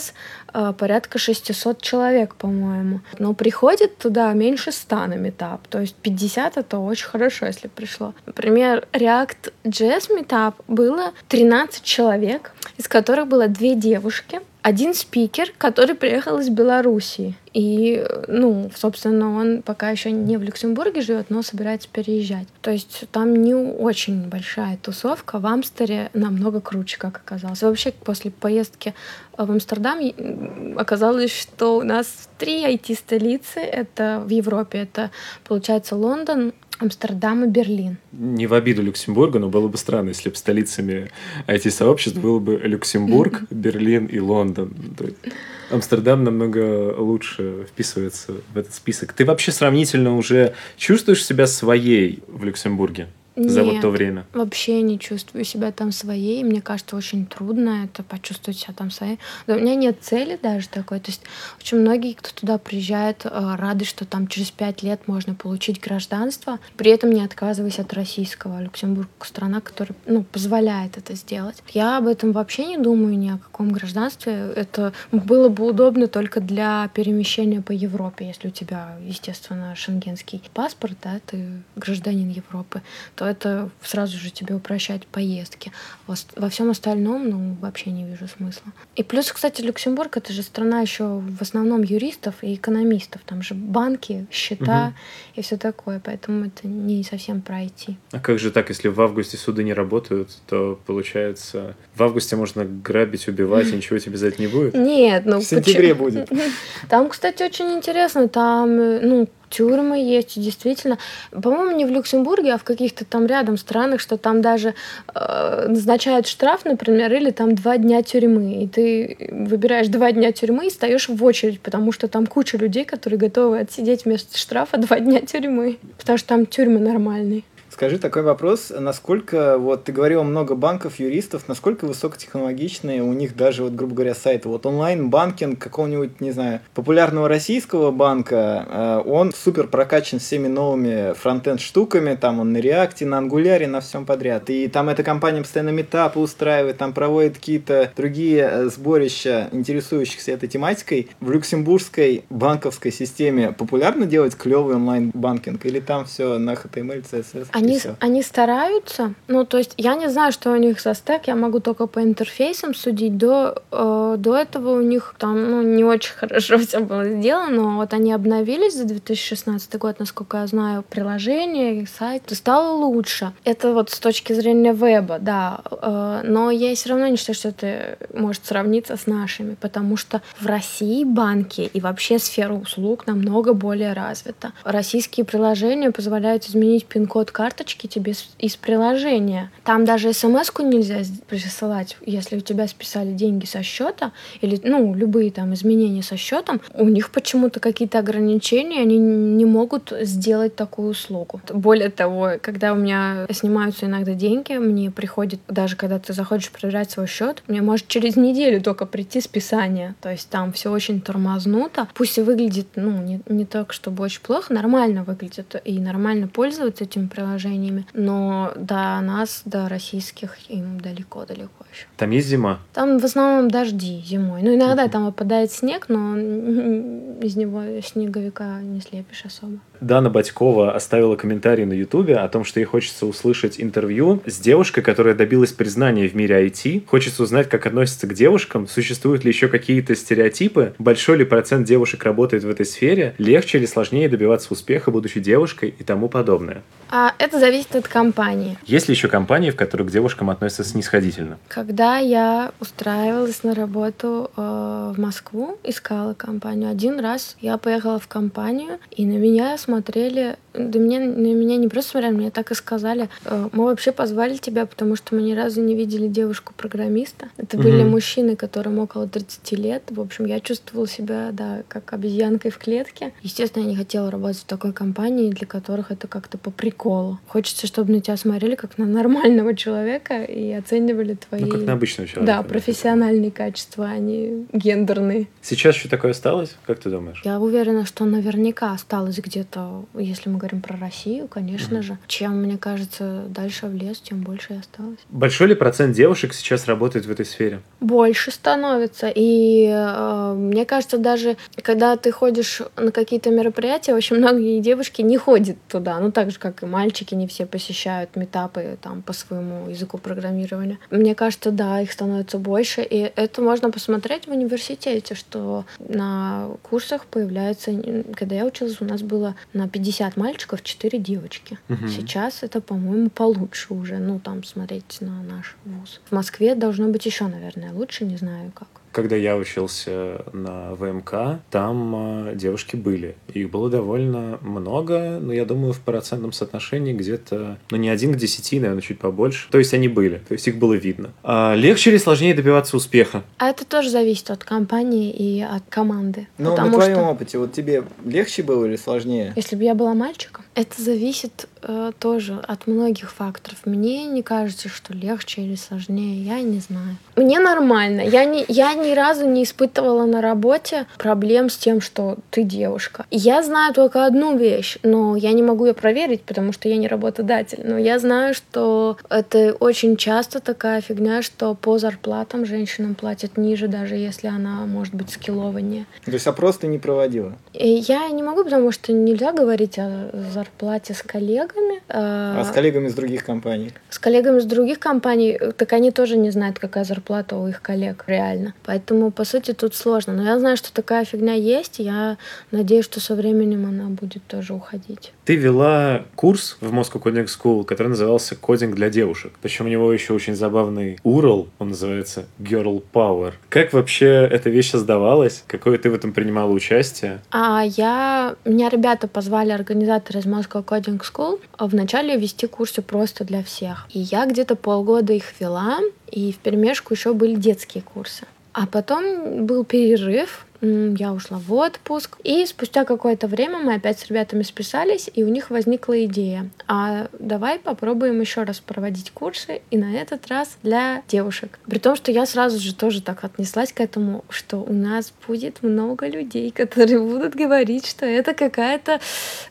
порядка 600 человек, по-моему. Но приходит туда меньше 100 на метап, то есть 50 это очень хорошо, если пришло. Например, React JS Meetup было 13 человек, из которых было две девушки, один спикер, который приехал из Белоруссии. И, ну, собственно, он пока еще не в Люксембурге живет, но собирается переезжать. То есть там не очень большая тусовка. В Амстере намного круче, как оказалось. Вообще, после поездки в Амстердам оказалось, что у нас три IT-столицы. Это в Европе. Это, получается, Лондон, Амстердам и Берлин. Не в обиду Люксембурга, но было бы странно, если бы столицами IT-сообществ было бы Люксембург, (laughs) Берлин и Лондон. Амстердам намного лучше вписывается в этот список. Ты вообще сравнительно уже чувствуешь себя своей в Люксембурге? За вот то время? Вообще не чувствую себя там своей. Мне кажется, очень трудно это почувствовать себя там своей. Да, у меня нет цели даже такой. То есть очень многие, кто туда приезжает, э, рады, что там через пять лет можно получить гражданство, при этом не отказываясь от российского. Люксембург — страна, которая ну, позволяет это сделать. Я об этом вообще не думаю ни о каком гражданстве. Это было бы удобно только для перемещения по Европе. Если у тебя, естественно, шенгенский паспорт, да, ты гражданин Европы, то это сразу же тебе упрощает поездки. Во всем остальном, ну, вообще не вижу смысла. И плюс, кстати, Люксембург — это же страна еще в основном юристов и экономистов. Там же банки, счета угу. и все такое. Поэтому это не совсем пройти. А как же так, если в августе суды не работают, то получается в августе можно грабить, убивать, и ничего тебе за это не будет? Нет, ну... В сентябре будет. (laughs) Там, кстати, очень интересно. Там, э, ну, тюрьмы есть, действительно. По-моему, не в Люксембурге, а в каких-то там рядом странах, что там даже э, назначают штраф, например, или там два дня тюрьмы. И ты выбираешь два дня тюрьмы и стоишь в очередь, потому что там куча людей, которые готовы отсидеть вместо штрафа два дня тюрьмы. Потому что там тюрьмы нормальные. Скажи такой вопрос, насколько, вот ты говорил много банков, юристов, насколько высокотехнологичные у них даже, вот, грубо говоря, сайты. Вот онлайн-банкинг какого-нибудь, не знаю, популярного российского банка, э, он супер прокачан всеми новыми фронтенд штуками, там он на реакте, на ангуляре, на всем подряд. И там эта компания постоянно метапы устраивает, там проводит какие-то другие э, сборища, интересующихся этой тематикой. В люксембургской банковской системе популярно делать клевый онлайн-банкинг или там все на HTML, CSS? Они стараются, ну, то есть я не знаю, что у них за стек, я могу только по интерфейсам судить. До, э, до этого у них там, ну, не очень (laughs) хорошо все было сделано, но вот они обновились за 2016 год, насколько я знаю, приложение, и сайт, стало лучше. Это вот с точки зрения веба, да, э, но я все равно не считаю, что это может сравниться с нашими, потому что в России банки и вообще сфера услуг намного более развита. Российские приложения позволяют изменить пин-код карты карточки тебе из приложения. Там даже смс-ку нельзя присылать, если у тебя списали деньги со счета или, ну, любые там изменения со счетом. У них почему-то какие-то ограничения, они не могут сделать такую услугу. Более того, когда у меня снимаются иногда деньги, мне приходит, даже когда ты заходишь проверять свой счет, мне может через неделю только прийти списание. То есть там все очень тормознуто. Пусть и выглядит, ну, не, не так, чтобы очень плохо, нормально выглядит и нормально пользоваться этим приложением приложениями, но до нас, до российских, им далеко-далеко еще. Там есть зима? Там в основном дожди зимой. Ну, иногда там выпадает снег, но (laughs) из него снеговика не слепишь особо. Дана Батькова оставила комментарий на Ютубе о том, что ей хочется услышать интервью с девушкой, которая добилась признания в мире IT. Хочется узнать, как относится к девушкам, существуют ли еще какие-то стереотипы, большой ли процент девушек работает в этой сфере, легче или сложнее добиваться успеха, будучи девушкой и тому подобное. А это зависит от компании. Есть ли еще компании, в которых к девушкам относятся снисходительно? Когда я устраивалась на работу э, в Москву, искала компанию, один раз я поехала в компанию, и на меня смотрели да мне, на меня не просто смотрели, мне так и сказали. «Э, мы вообще позвали тебя, потому что мы ни разу не видели девушку-программиста. Это были mm-hmm. мужчины, которым около 30 лет. В общем, я чувствовала себя, да, как обезьянкой в клетке. Естественно, я не хотела работать в такой компании, для которых это как-то по приколу. Хочется, чтобы на тебя смотрели как на нормального человека и оценивали твои... Ну, как на обычного человека. Да, профессиональные качества, а не гендерные. Сейчас еще такое осталось? Как ты думаешь? Я уверена, что наверняка осталось где-то, если мы говорим про Россию, конечно mm-hmm. же. Чем, мне кажется, дальше в лес, тем больше и осталось. Большой ли процент девушек сейчас работает в этой сфере? Больше становится. И э, мне кажется, даже когда ты ходишь на какие-то мероприятия, очень многие девушки не ходят туда. Ну, так же, как и мальчики, не все посещают метапы там по своему языку программирования. Мне кажется, да, их становится больше. И это можно посмотреть в университете, что на курсах появляется... Когда я училась, у нас было на 50 мальчиков мальчиков, четыре девочки. Угу. Сейчас это, по-моему, получше уже, ну, там, смотреть на наш вуз. В Москве должно быть еще, наверное, лучше, не знаю как когда я учился на ВМК, там э, девушки были. Их было довольно много, но я думаю, в процентном соотношении где-то, ну, не один к десяти, наверное, чуть побольше. То есть они были, то есть их было видно. А легче или сложнее добиваться успеха? А это тоже зависит от компании и от команды. Ну, на твоем что... опыте, вот тебе легче было или сложнее? Если бы я была мальчиком, Это зависит э, тоже от многих факторов. Мне не кажется, что легче или сложнее, я не знаю. Мне нормально. Я, не, я ни разу не испытывала на работе проблем с тем, что ты девушка. Я знаю только одну вещь, но я не могу ее проверить, потому что я не работодатель. Но я знаю, что это очень часто такая фигня, что по зарплатам женщинам платят ниже, даже если она может быть скиллованнее. То есть опрос ты не проводила? И я не могу, потому что нельзя говорить о зарплате с коллегами. А с коллегами из других компаний? С коллегами из других компаний, так они тоже не знают, какая зарплата у их коллег реально. Поэтому, по сути, тут сложно. Но я знаю, что такая фигня есть, и я надеюсь, что со временем она будет тоже уходить. Ты вела курс в Moscow Coding School, который назывался «Кодинг для девушек». Причем у него еще очень забавный URL, он называется Girl Power. Как вообще эта вещь создавалась? Какое ты в этом принимала участие? А я... Меня ребята позвали, организаторы из Moscow Coding School, вначале вести курсы просто для всех. И я где-то полгода их вела, и в перемешку еще были детские курсы. А потом был перерыв, я ушла в отпуск. И спустя какое-то время мы опять с ребятами списались, и у них возникла идея. А давай попробуем еще раз проводить курсы, и на этот раз для девушек. При том, что я сразу же тоже так отнеслась к этому, что у нас будет много людей, которые будут говорить, что это какая-то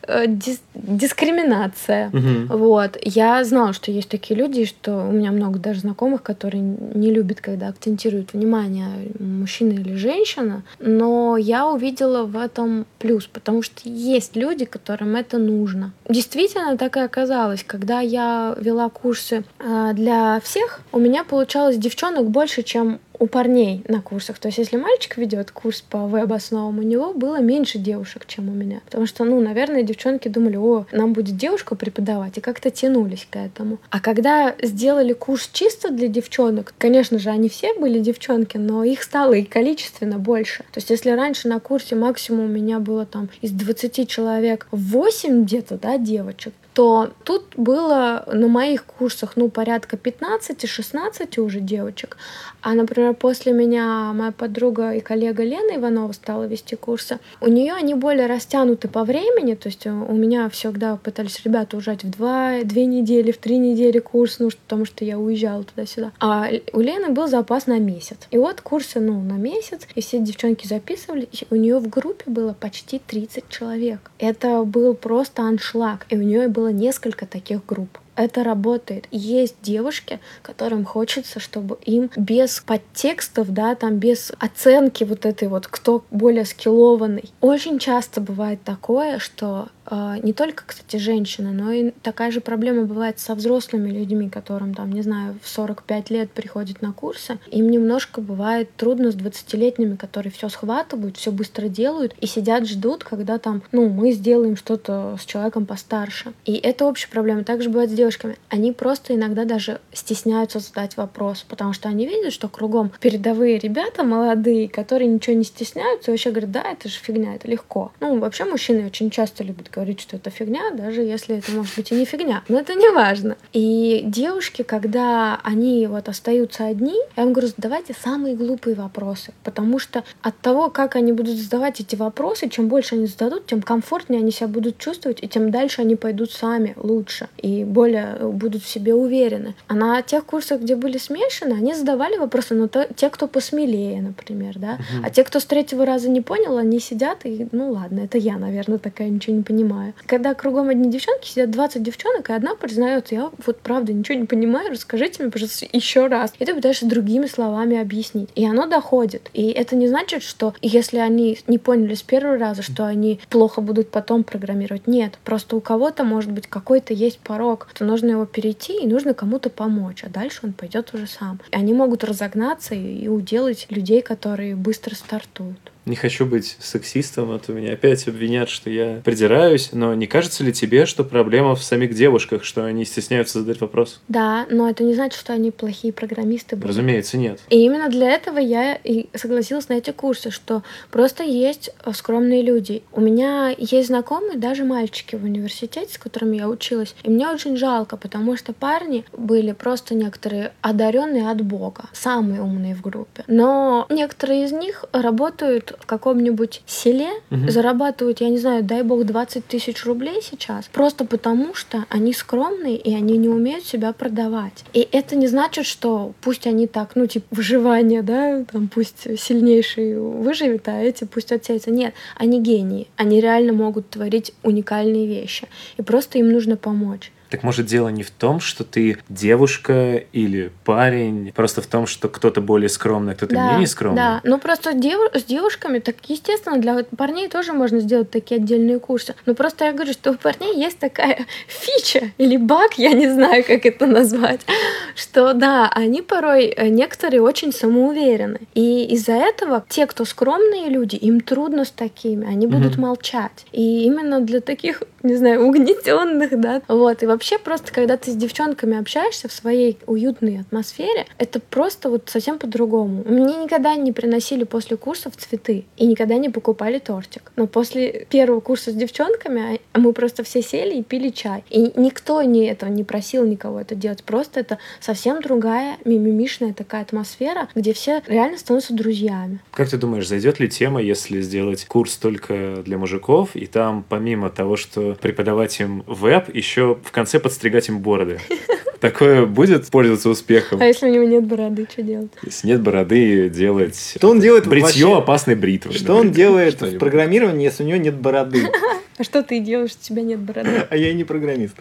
э, дис дискриминация. Угу. Вот. Я знала, что есть такие люди, что у меня много даже знакомых, которые не любят, когда акцентируют внимание мужчина или женщина, но я увидела в этом плюс, потому что есть люди, которым это нужно. Действительно, так и оказалось. Когда я вела курсы а, для всех, у меня получалось девчонок больше, чем у парней на курсах. То есть, если мальчик ведет курс по веб-основам, у него было меньше девушек, чем у меня. Потому что, ну, наверное, девчонки думали, о, нам будет девушка преподавать, и как-то тянулись к этому. А когда сделали курс чисто для девчонок, конечно же, они все были девчонки, но их стало и количественно больше. То есть, если раньше на курсе максимум у меня было там из 20 человек 8 где-то, да, девочек, то тут было на моих курсах, ну, порядка 15-16 уже девочек. А, например, после меня моя подруга и коллега Лена Иванова стала вести курсы. У нее они более растянуты по времени, то есть у меня всегда пытались ребята ужать в два, две недели, в три недели курс, ну, потому что я уезжала туда-сюда. А у Лены был запас на месяц. И вот курсы, ну, на месяц, и все девчонки записывали, и у нее в группе было почти 30 человек. Это был просто аншлаг, и у нее был было несколько таких групп это работает. Есть девушки, которым хочется, чтобы им без подтекстов, да, там без оценки вот этой вот, кто более скиллованный. Очень часто бывает такое, что э, не только, кстати, женщины, но и такая же проблема бывает со взрослыми людьми, которым там, не знаю, в 45 лет приходят на курсы. Им немножко бывает трудно с 20-летними, которые все схватывают, все быстро делают и сидят, ждут, когда там, ну, мы сделаем что-то с человеком постарше. И это общая проблема. Также бывает с девушками, они просто иногда даже стесняются задать вопрос, потому что они видят, что кругом передовые ребята молодые, которые ничего не стесняются, и вообще говорят, да, это же фигня, это легко. Ну, вообще мужчины очень часто любят говорить, что это фигня, даже если это может быть и не фигня. Но это не важно. И девушки, когда они вот остаются одни, я им говорю, задавайте самые глупые вопросы, потому что от того, как они будут задавать эти вопросы, чем больше они зададут, тем комфортнее они себя будут чувствовать, и тем дальше они пойдут сами лучше и более более э, будут в себе уверены. А на тех курсах, где были смешаны, они задавали вопросы, но ну, то, те, кто посмелее, например, да. Uh-huh. А те, кто с третьего раза не понял, они сидят и, ну ладно, это я, наверное, такая ничего не понимаю. Когда кругом одни девчонки, сидят 20 девчонок, и одна признается, я вот правда ничего не понимаю, расскажите мне, пожалуйста, еще раз. И ты пытаешься другими словами объяснить. И оно доходит. И это не значит, что если они не поняли с первого раза, что они плохо будут потом программировать. Нет, просто у кого-то может быть какой-то есть порог, нужно его перейти и нужно кому-то помочь, а дальше он пойдет уже сам. И они могут разогнаться и уделать людей, которые быстро стартуют. Не хочу быть сексистом, а то меня опять обвинят, что я придираюсь, но не кажется ли тебе, что проблема в самих девушках, что они стесняются задать вопрос? Да, но это не значит, что они плохие программисты были. Разумеется, нет. И именно для этого я и согласилась на эти курсы, что просто есть скромные люди. У меня есть знакомые, даже мальчики в университете, с которыми я училась, и мне очень жалко, потому что парни были просто некоторые одаренные от Бога, самые умные в группе. Но некоторые из них работают живут в каком-нибудь селе, Мгм. зарабатывают, я не знаю, дай бог, 20 тысяч рублей сейчас, просто потому что они скромные и они не умеют себя продавать. И это не значит, что пусть они так, ну, типа, выживание, да, там, пусть сильнейший выживет, а эти пусть отсеются. Нет, они гении. Они реально могут творить уникальные вещи. И просто им нужно помочь. Так может дело не в том, что ты девушка или парень, просто в том, что кто-то более скромный, а кто-то менее скромный? Да, ну просто дев- с девушками, так естественно, для парней тоже можно сделать такие отдельные курсы. Но просто я говорю, что у парней есть такая (laughs) фича или баг, я не знаю, как это назвать, (laughs) что да, они порой, э, некоторые очень самоуверены. И из-за этого те, кто скромные люди, им трудно с такими, они будут Мгм. молчать. И именно для таких, не знаю, угнетенных, да, вот. И вообще просто, когда ты с девчонками общаешься в своей уютной атмосфере, это просто вот совсем по-другому. Мне никогда не приносили после курсов цветы и никогда не покупали тортик. Но после первого курса с девчонками а мы просто все сели и пили чай. И никто не этого не просил никого это делать. Просто это совсем другая мимимишная такая атмосфера, где все реально становятся друзьями. Как ты думаешь, зайдет ли тема, если сделать курс только для мужиков, и там, помимо того, что преподавать им веб, еще в конце подстригать им бороды? (laughs) Такое будет пользоваться успехом? А если у него нет бороды, что делать? Если нет бороды, делать... Что он делает Бритье вообще? опасной бритвой. Что он делает в программировании, если у него нет бороды? (laughs) А что ты делаешь, у тебя нет бороды? (laughs) А я и не программист.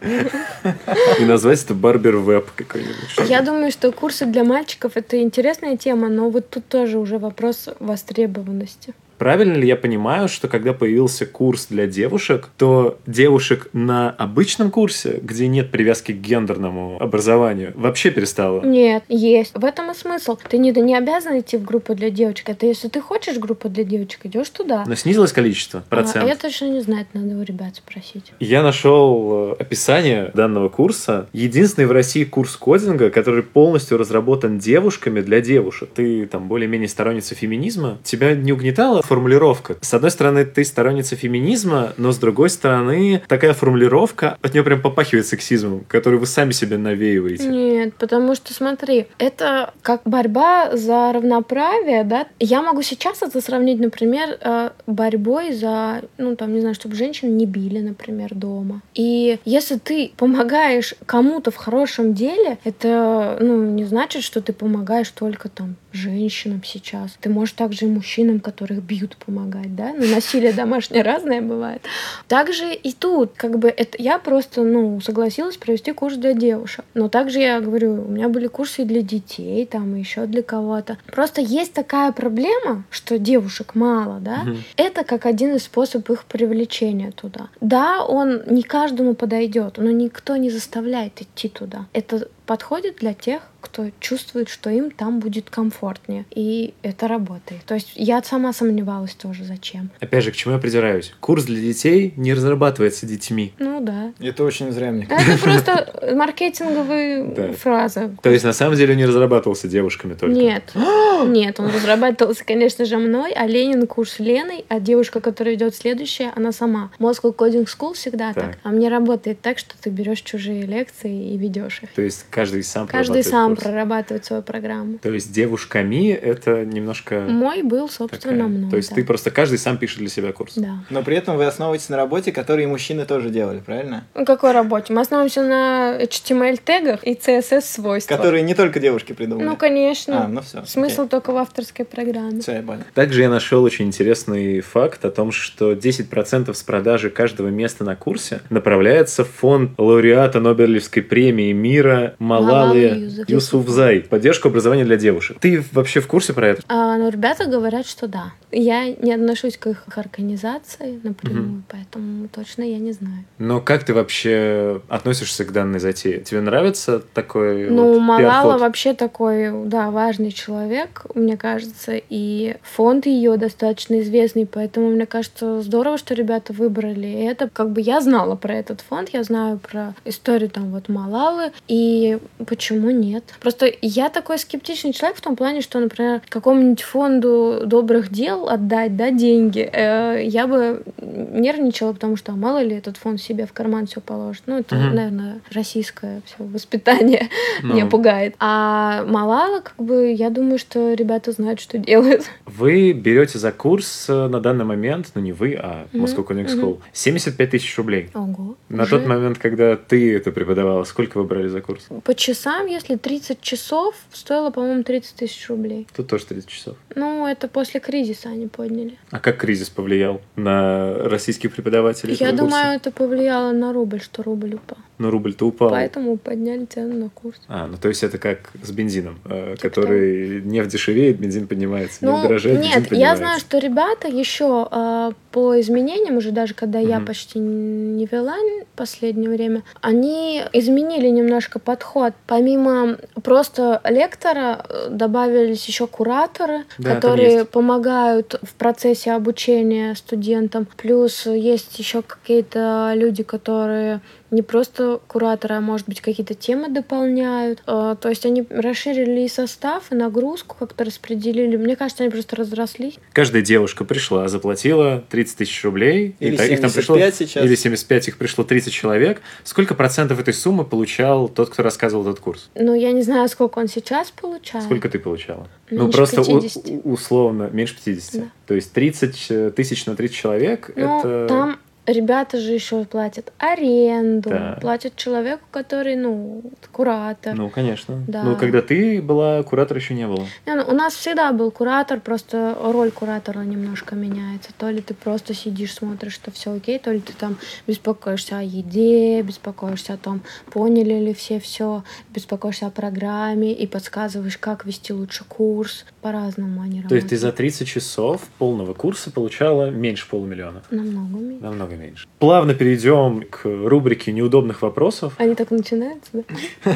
И назвать это барбер веб какой-нибудь. Я думаю, что курсы для мальчиков это интересная тема, но вот тут тоже уже вопрос востребованности. Правильно ли я понимаю, что когда появился курс для девушек, то девушек на обычном курсе, где нет привязки к гендерному образованию, вообще перестало? Нет, есть. В этом и смысл. Ты не, не обязан идти в группу для девочек. Это если ты хочешь группу для девочек, идешь туда. Но снизилось количество, А, процент. а я точно не знаю, это надо у ребят спросить. Я нашел э, описание данного курса. Единственный в России курс кодинга, который полностью разработан девушками для девушек. Ты там более-менее сторонница феминизма. Тебя не угнетала формулировка? С одной стороны, ты сторонница феминизма, но с другой стороны, такая формулировка, от нее прям попахивает сексизмом, который вы сами себе навеиваете. Нет, потому что смотри, это как борьба за равноправие, да. Я могу сейчас это сравнить, например, э, борьбой за, ну там, не знаю, чтобы женщин не били, например, дома. И если ты помогаешь кому-то в хорошем деле, это, ну, не значит, что ты помогаешь только там женщинам сейчас. Ты можешь также и мужчинам, которых бьют, помогать, да? Ну, насилие (laughs) домашнее разное бывает. Также и тут, как бы, это я просто, ну, согласилась провести курс для девушек. Но также я говорю, у меня были курсы и для детей, там, и еще для кого-то. Просто есть такая проблема, что девушек мало, да? Мгм. Это как один из способов их привлечения туда. Да, он не каждому подойдет, но никто не заставляет идти туда. Это подходит для тех, кто чувствует, что им там будет комфортнее. И это работает. То есть я сама сомневалась тоже, зачем. Опять же, к чему я придираюсь? Курс для детей не разрабатывается детьми. Ну да. Это очень зря, мне кажется. Это просто (laughs) маркетинговая фраза. То есть, на самом деле, он не разрабатывался девушками только. Нет. (gasps) Нет, он разрабатывался, конечно же, мной, а Ленин курс Леной, а девушка, которая идет следующая, она сама. Moscow Coding School всегда так. Так. А мне работает так, что ты берешь чужие лекции и ведешь их. То есть, каждый сам Каждый прорабатывает сам курс. прорабатывает свою программу. То есть, девушками это немножко... Мой был, собственно, такая- мной. То есть, да. ты просто каждый сам пишет для себя курс. Да. Но при этом вы основываетесь на работе, которую и мужчины тоже делали, правильно? На какой работе? Мы основываемся на HTML-тегах и CSS-свойствах. Которые не только девушки придумали. Ну, конечно. А, ну все. Смысл только в авторской программе. Все, я понял. Также я нашел очень интересный факт о том, что 10% с продажи каждого места на курсе направляется в фонд лауреата Нобелевской премии мира Малалы Юсуфзай. Поддержку образования для девушек. Ты вообще в курсе про это? А, ну, ребята говорят, что да. Я не отношусь к их организации напрямую, поэтому точно я не знаю. Но как ты вообще относишься к данной затее? Тебе нравится такой Ну, вот Малала вообще такой, да, важный человек, мне кажется, и фонд ее достаточно известный, поэтому мне кажется здорово, что ребята выбрали И это. Как бы я знала про этот фонд, я знаю про историю там вот Малалы, и почему нет? Просто я такой скептичный человек в том плане, что, например, какому-нибудь фонду добрых дел отдать, да, деньги, э, я бы нервничала, потому что а мало ли этот фонд себе в карман все положит. Ну, это, Мгм. наверное, российское все воспитание (laughs) Ну. меня пугает. А Малала, как бы, я думаю, что ребята знают, что делают. (laughs) Вы берете за курс э, на данный момент, ну не вы, а Moscow мгм. School, 75 тысяч рублей. Ого. На уже. тот момент, когда ты это преподавала, сколько вы брали за курс? По часам, если 30 часов, стоило, по-моему, 30 тысяч рублей. Тут тоже 30 часов. Ну, это после кризиса они подняли. А как кризис повлиял на российских преподавателей? Я думаю, это повлияло на рубль, что рубль упал. Ну, рубль-то упал. Поэтому подняли цену на курс. А, ну то есть это как с бензином, э, Типа который нефть дешевеет, бензин поднимается, Ну, нефть дорожает, бензин нет, я поднимается. знаю, что ребята еще э, по изменениям, уже даже когда я Мгм. почти не вела в последнее время, они изменили немножко подход. Помимо просто лектора э, добавились еще кураторы, Да, которые помогают в процессе обучения студентам. Плюс есть еще какие-то люди, которые не просто кураторы, а может быть какие-то темы дополняют. Э, То есть они расширили и состав, и нагрузку как-то распределили. Мне кажется, они просто разрослись. Каждая девушка пришла, заплатила 30 тысяч рублей. и Или та- их там 75 пришло, сейчас. Или 75, их пришло 30 человек. Сколько процентов этой суммы получал тот, кто рассказывал этот курс? Ну, я не знаю, сколько он сейчас получает. Сколько ты получала? ну, Меньше просто у- 50. у- условно, меньше 50. Да. То есть 30 тысяч на 30 человек, Ну, это... там ребята же еще платят аренду, Да. платят человеку, который, ну, куратор. Ну, конечно. Да. Ну, когда ты была, куратора еще не было. Не, ну, у нас всегда был куратор, просто роль куратора немножко меняется. То ли ты просто сидишь, смотришь, что все окей, то ли ты там беспокоишься о еде, беспокоишься о том, поняли ли все все, беспокоишься о программе и подсказываешь, как вести лучше курс. По-разному они То есть ты работают. за 30 часов полного курса получала меньше полумиллиона. Намного меньше. Намного меньше. Плавно перейдем к рубрике неудобных вопросов. Они так начинаются, да? (laughs)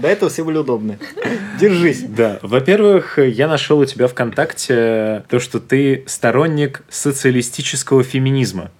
До этого все были удобны. Держись. Да, во-первых, я нашел у тебя ВКонтакте то, что ты сторонник социалистического феминизма.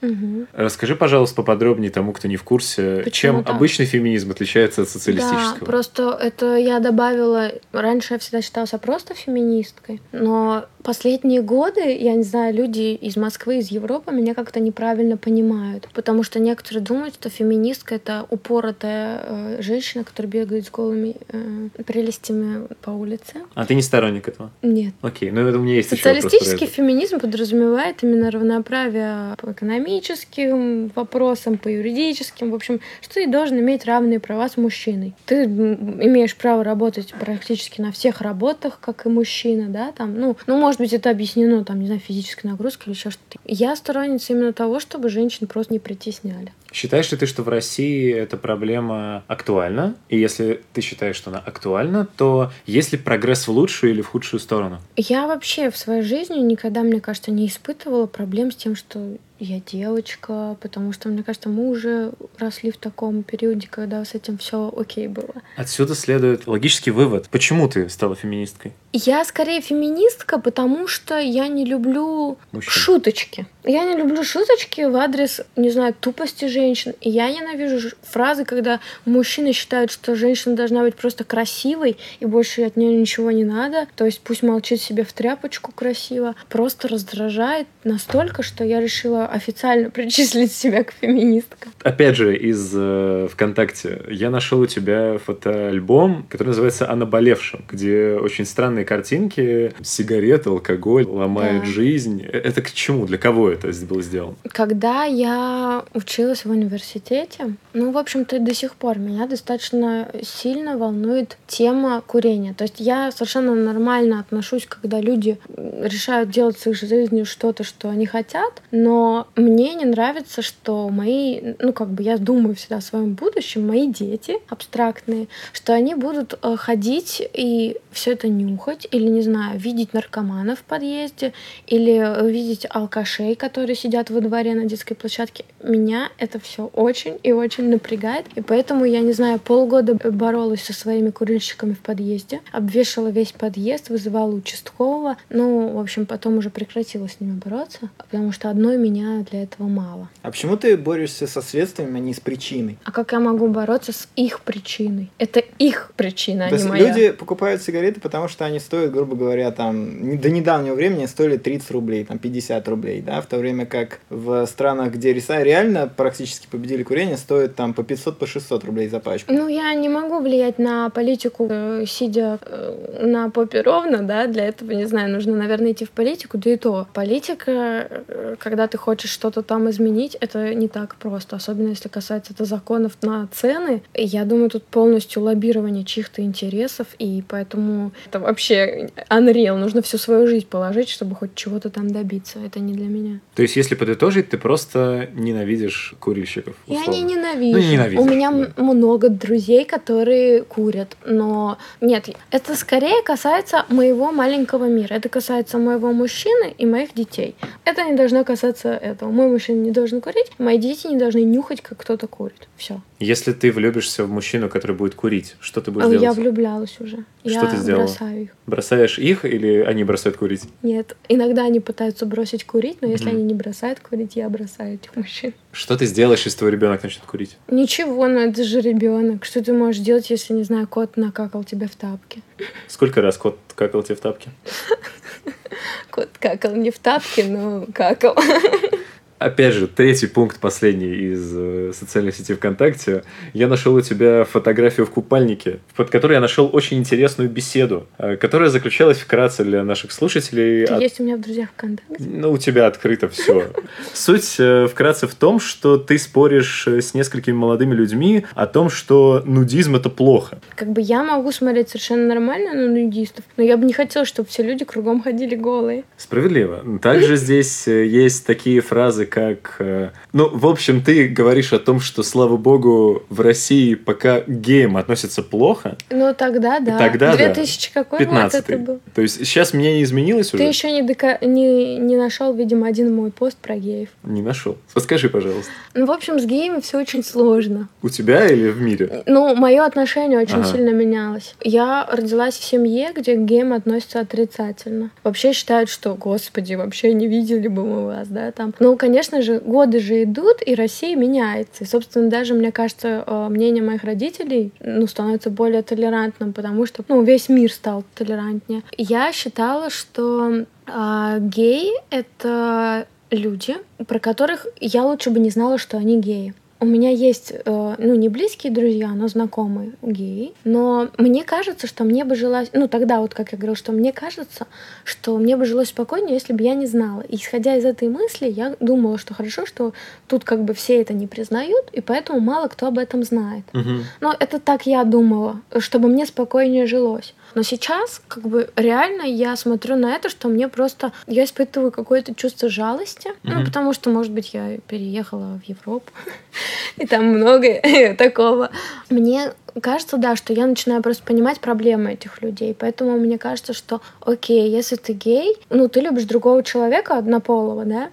Расскажи, пожалуйста, поподробнее тому, кто не в курсе, чем обычный феминизм отличается от Да, социалистического. просто это я добавила... Раньше я всегда считалась просто феминисткой, но последние годы, я не знаю, люди из Москвы, из Европы меня как-то неправильно понимают, потому что некоторые думают, что феминистка — это упоротая э, женщина, которая бегает с голыми э, прелестями по улице. А ты не сторонник этого? Нет. Окей, ну это у меня есть Социалистический феминизм подразумевает именно равноправие по экономическим вопросам, по юридическим, в общем, что ты должен иметь равные права с мужчиной. Ты имеешь право работать практически на всех работах, как и мужчина, да, там, ну, ну, может быть, это объяснено, там, не знаю, физической нагрузкой или еще что-то. Я сторонница именно того, чтобы женщин просто не притесняли. Считаешь ли ты, что в России эта проблема актуальна? И если ты считаешь, что она актуальна, то есть ли прогресс в лучшую или в худшую сторону? Я вообще в своей жизни никогда, мне кажется, не испытывала проблем с тем, что я девочка, потому что, мне кажется, мы уже росли в таком периоде, когда с этим все окей было. Отсюда следует логический вывод. Почему ты стала феминисткой? Я скорее феминистка, потому что я не люблю Мужчин. шуточки. Я не люблю шуточки в адрес, не знаю, тупости женщин. И я ненавижу фразы, когда мужчины считают, что женщина должна быть просто красивой, и больше от нее ничего не надо. То есть пусть молчит себе в тряпочку красиво. Просто раздражает настолько, что я решила официально (laughs) причислить себя к феминисткам. Опять же, из э, ВКонтакте я нашел у тебя фотоальбом, который называется «О наболевшем», где очень странные картинки, сигареты, алкоголь, ломает Да. жизнь. Э, Это к чему? Для кого это было сделано? Когда я училась в университете, ну, в общем-то, и до сих пор меня достаточно сильно волнует тема курения. То есть я совершенно нормально отношусь, когда люди решают делать с их жизнью что-то, что они хотят, но мне не нравится, что мои, ну, как бы я думаю всегда о своем будущем, мои дети абстрактные, что они будут э, ходить и все это нюхать, или, не знаю, видеть наркоманов в подъезде, или видеть алкашей, которые сидят во дворе на детской площадке. Меня это это все очень и очень напрягает. И поэтому, я не знаю, полгода боролась со своими курильщиками в подъезде, обвешала весь подъезд, вызывала участкового. Ну, в общем, потом уже прекратила с ними бороться, потому что одной меня для этого мало. А почему ты борешься со следствием, а не с причиной? А как я могу бороться с их причиной? Это их причина, а То не есть моя. люди покупают сигареты, потому что они стоят, грубо говоря, там, не- до недавнего времени стоили 30 рублей, там, 50 рублей, да, в то время как в странах, где риса реально практически победили курение, стоят там по 500, по 600 рублей за пачку. Ну, я не могу влиять на политику, э, сидя э, на попе ровно, да, для этого, не знаю, нужно, наверное, идти в политику, да и то. Политика, э, когда ты хочешь что-то там изменить, это не так просто, особенно если касается это законов на цены. Я думаю, тут полностью лоббирование чьих-то интересов, и поэтому это вообще unreal, нужно всю свою жизнь положить, чтобы хоть чего-то там добиться, это не для меня. То есть, если подытожить, ты просто ненавидишь курильщиков. Я условно. не ненавижу. Ну, не ненавидишь, У меня да. много друзей, которые курят. Но нет, это скорее касается моего маленького мира. Это касается моего мужчины и моих детей. Это не должно касаться этого. Мой мужчина не должен курить, мои дети не должны нюхать, как кто-то курит. Все. Если ты влюбишься в мужчину, который будет курить, что ты будешь А я делать? влюблялась уже. Что я ты сделала? бросаю их. Бросаешь их или они бросают курить? Нет. Иногда они пытаются бросить курить, но если они не бросают курить, я бросаю этих мужчин. Что ты сделаешь, если твой ребенок начнет курить? Ничего, но это же ребенок. Что ты можешь делать, если, не знаю, кот накакал тебе в тапки? Сколько раз кот какал тебе в тапки? (laughs) Кот какал не в тапки, но какал. (laughs) Опять же, третий пункт, последний из э, социальной сети ВКонтакте. Я нашел у тебя фотографию в купальнике, под которой я нашел очень интересную беседу, э, которая заключалась вкратце для наших слушателей. Это от- есть у меня в друзьях ВКонтакте. Ну, у тебя открыто все. (laughs) Суть э, вкратце в том, что ты споришь э, с несколькими молодыми людьми о том, что нудизм это плохо. Как бы я могу смотреть совершенно нормально на нудистов, но я бы не хотела, чтобы все люди кругом ходили голые. Справедливо. Также (laughs) здесь э, есть такие фразы, как... э, Ну, в общем, ты говоришь о том, что, слава богу, в России пока к геям относятся плохо. Ну тогда да. Тогда да. 2000 какой год 15 это был? То есть сейчас меня не изменилось Ты уже? еще не, дока- не, не нашел, видимо, один мой пост про геев. Не нашел. Подскажи, пожалуйста. Ну, в общем, с геями все очень сложно. У тебя или в мире? Ну, мое отношение очень Ага. сильно менялось. Я родилась в семье, где к геям относятся отрицательно. Вообще считают, что, господи, вообще не видели бы мы вас, да, там. Ну, конечно же, годы же идут, и Россия меняется. И, собственно, даже, мне кажется, э, мнение моих родителей, ну, становится более толерантным, потому что, ну, весь мир стал толерантнее. Я считала, что а, геи — это люди, про которых я лучше бы не знала, что они геи. У меня есть, э, ну, не близкие друзья, но знакомые геи. Но мне кажется, что мне бы жилось... Ну, тогда вот, как я говорила, что мне кажется, что мне бы жилось спокойнее, если бы я не знала. И исходя из этой мысли, я думала, что хорошо, что тут как бы все это не признают, и поэтому мало кто об этом знает. Мгм. Но это так я думала, чтобы мне спокойнее жилось. Но сейчас, как бы, реально я смотрю на это, что мне просто... Я испытываю какое-то чувство жалости. Ну, Мгм. потому что, может быть, я переехала в Европу. (laughs) И там много (laughs) такого. Мне кажется, да, что я начинаю просто понимать проблемы этих людей. Поэтому мне кажется, что, окей, если ты гей, ну, ты любишь другого человека однополого, да,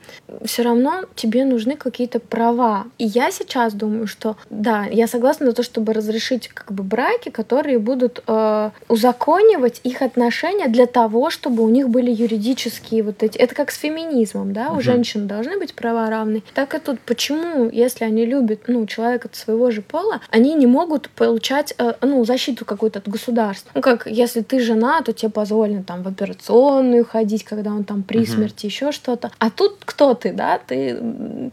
все равно тебе нужны какие-то права. И я сейчас думаю, что, да, я согласна на то, чтобы разрешить как бы браки, которые будут э, узаконивать их отношения для того, чтобы у них были юридические вот эти... Это как с феминизмом, да, у Мгм. женщин должны быть права равны. Так и тут, почему, если они любят, ну, человека своего же пола, они не могут получать, э, ну, защиту какую-то от государства? Ну, как, если ты жена, то тебе позволено там в операционную ходить, когда он там при Мгм. смерти, еще что-то. А тут кто ты, да? Ты,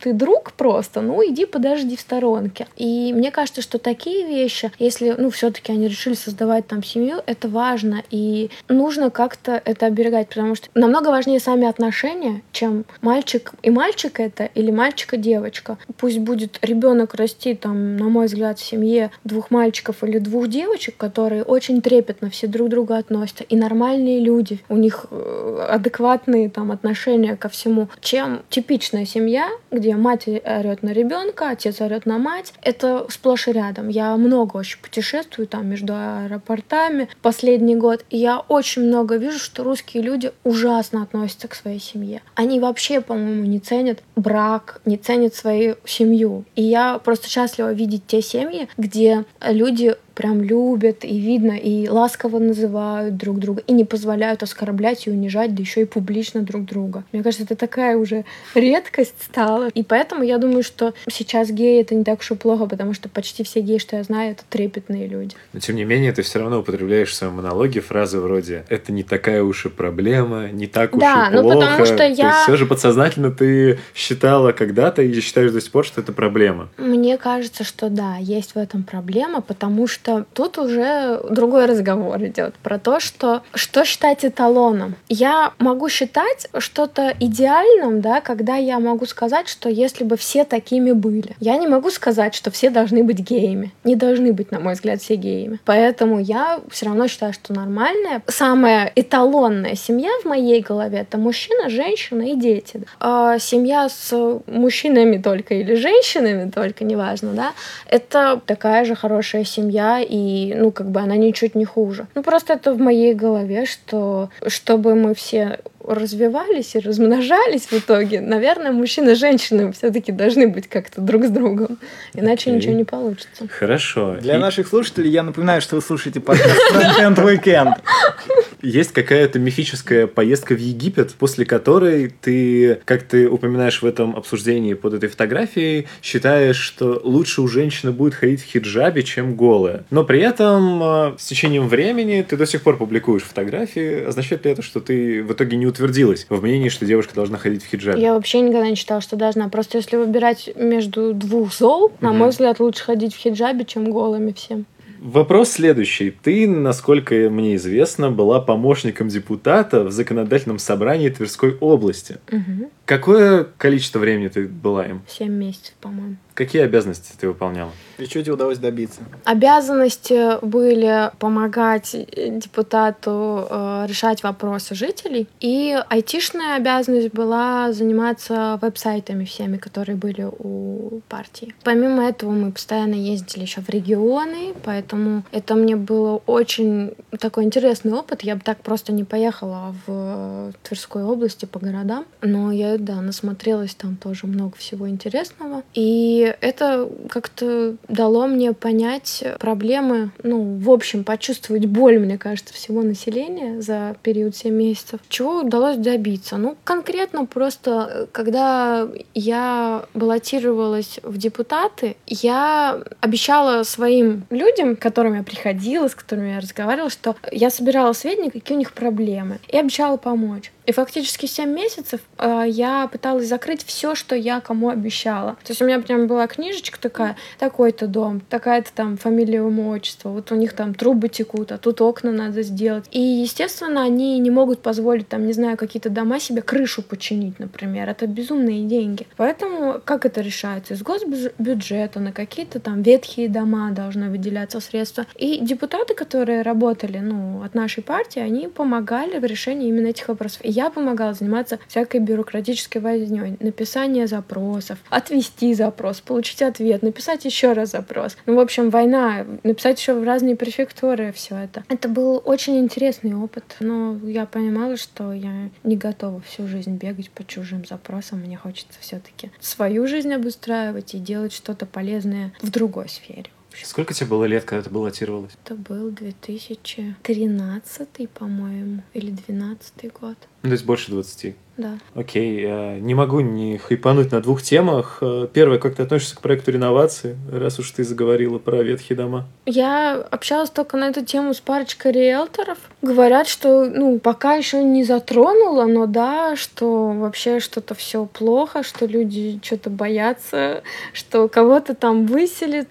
ты друг просто, ну, иди подожди в сторонке. И мне кажется, что такие вещи, если, ну, все-таки они решили создавать там семью, это важно, и нужно как-то это оберегать, потому что намного важнее сами отношения, чем мальчик и мальчик это, или мальчик и девочка. Пусть будет ребенок расти, там, на мой взгляд, в семье двух мальчиков мальчиков или двух девочек, которые очень трепетно все друг к другу относятся, и нормальные люди, у них э, адекватные там отношения ко всему, чем типичная семья, где мать орет на ребенка, отец орет на мать. Это сплошь и рядом. Я много очень путешествую там между аэропортами последний год, и я очень много вижу, что русские люди ужасно относятся к своей семье. Они вообще, по-моему, не ценят брак, не ценят свою семью. И я просто счастлива видеть те семьи, где люди люди прям любят и видно, и ласково называют друг друга, и не позволяют оскорблять и унижать, да еще и публично друг друга. Мне кажется, это такая уже редкость стала. И поэтому я думаю, что сейчас геи это не так уж и плохо, потому что почти все геи, что я знаю, это трепетные люди. Но тем не менее, ты все равно употребляешь в своем монологе фразы вроде «это не такая уж и проблема, не так уж да, и плохо». ну потому что я... все же подсознательно ты считала когда-то и считаешь до сих пор, что это проблема. Мне кажется, что да, есть в этом проблема, потому что что тут уже другой разговор идет про то, что что считать эталоном. Я могу считать что-то идеальным, да, когда я могу сказать, что если бы все такими были. Я не могу сказать, что все должны быть геями. Не должны быть, на мой взгляд, все геями. Поэтому я все равно считаю, что нормальная, самая эталонная семья в моей голове это мужчина, женщина и дети. А семья с мужчинами только или женщинами только, неважно, да, это такая же хорошая семья и, ну, как бы она ничуть не хуже. Ну, просто это в моей голове, что чтобы мы все развивались и размножались в итоге, наверное, мужчины и женщины все-таки должны быть как-то друг с другом. Иначе okay. ничего не получится. Хорошо. Для и... наших слушателей я напоминаю, что вы слушаете подкаст Frontend (laughs) Weekend. Есть какая-то мифическая поездка в Египет, после которой ты, как ты упоминаешь в этом обсуждении под этой фотографией, считаешь, что лучше у женщины будет ходить в хиджабе, чем голая. Но при этом а, с течением времени ты до сих пор публикуешь фотографии. Означает ли это, что ты в итоге не утвердилась в мнении, что девушка должна ходить в хиджабе? Я вообще никогда не считала, что должна. Просто если выбирать между двух зол, угу. на мой взгляд, лучше ходить в хиджабе, чем голыми всем. Вопрос следующий. Ты, насколько мне известно, была помощником депутата в законодательном собрании Тверской области. Угу. Какое количество времени ты была им? Семь месяцев, по-моему. Какие обязанности ты выполняла? И что тебе удалось добиться? Обязанности были помогать депутату э, решать вопросы жителей. И айтишная обязанность была заниматься веб-сайтами всеми, которые были у партии. Помимо этого мы постоянно ездили еще в регионы, поэтому это мне было очень такой интересный опыт. Я бы так просто не поехала в Тверской области по городам, но я, да, насмотрелась там тоже много всего интересного. И это как-то дало мне понять проблемы, ну, в общем, почувствовать боль, мне кажется, всего населения за период 7 месяцев. Чего удалось добиться? Ну, конкретно просто, когда я баллотировалась в депутаты, я обещала своим людям, к которым я приходила, с которыми я разговаривала, что я собирала сведения, какие у них проблемы, и обещала помочь. И фактически 7 месяцев э, я пыталась закрыть все, что я кому обещала. То есть у меня прям была книжечка такая, такой-то дом, такая-то там фамилия, имя, отчество, вот у них там трубы текут, а тут окна надо сделать. И, естественно, они не могут позволить там, не знаю, какие-то дома себе крышу починить, например. Это безумные деньги. Поэтому как это решается? Из госбюджета на какие-то там ветхие дома должны выделяться средства. И депутаты, которые работали, ну, от нашей партии, они помогали в решении именно этих вопросов. Я помогала заниматься всякой бюрократической вознёй, написание запросов, отвести запрос, получить ответ, написать еще раз запрос. Ну, в общем, война, написать еще в разные префектуры все это. Это был очень интересный опыт, но я понимала, что я не готова всю жизнь бегать по чужим запросам. Мне хочется все-таки свою жизнь обустраивать и делать что-то полезное в другой сфере. Сколько тебе было лет, когда ты баллотировалась? Это был 2013, по-моему, или 2012 год. Ну, то есть больше 20. Да. Окей, я не могу не хайпануть на двух темах. Э, первое, как ты относишься к проекту реновации, раз уж ты заговорила про ветхие дома? Я общалась только на эту тему с парочкой риэлторов. Говорят, что, ну, пока еще не затронула, но да, что вообще что-то все плохо, что люди что-то боятся, что кого-то там выселят.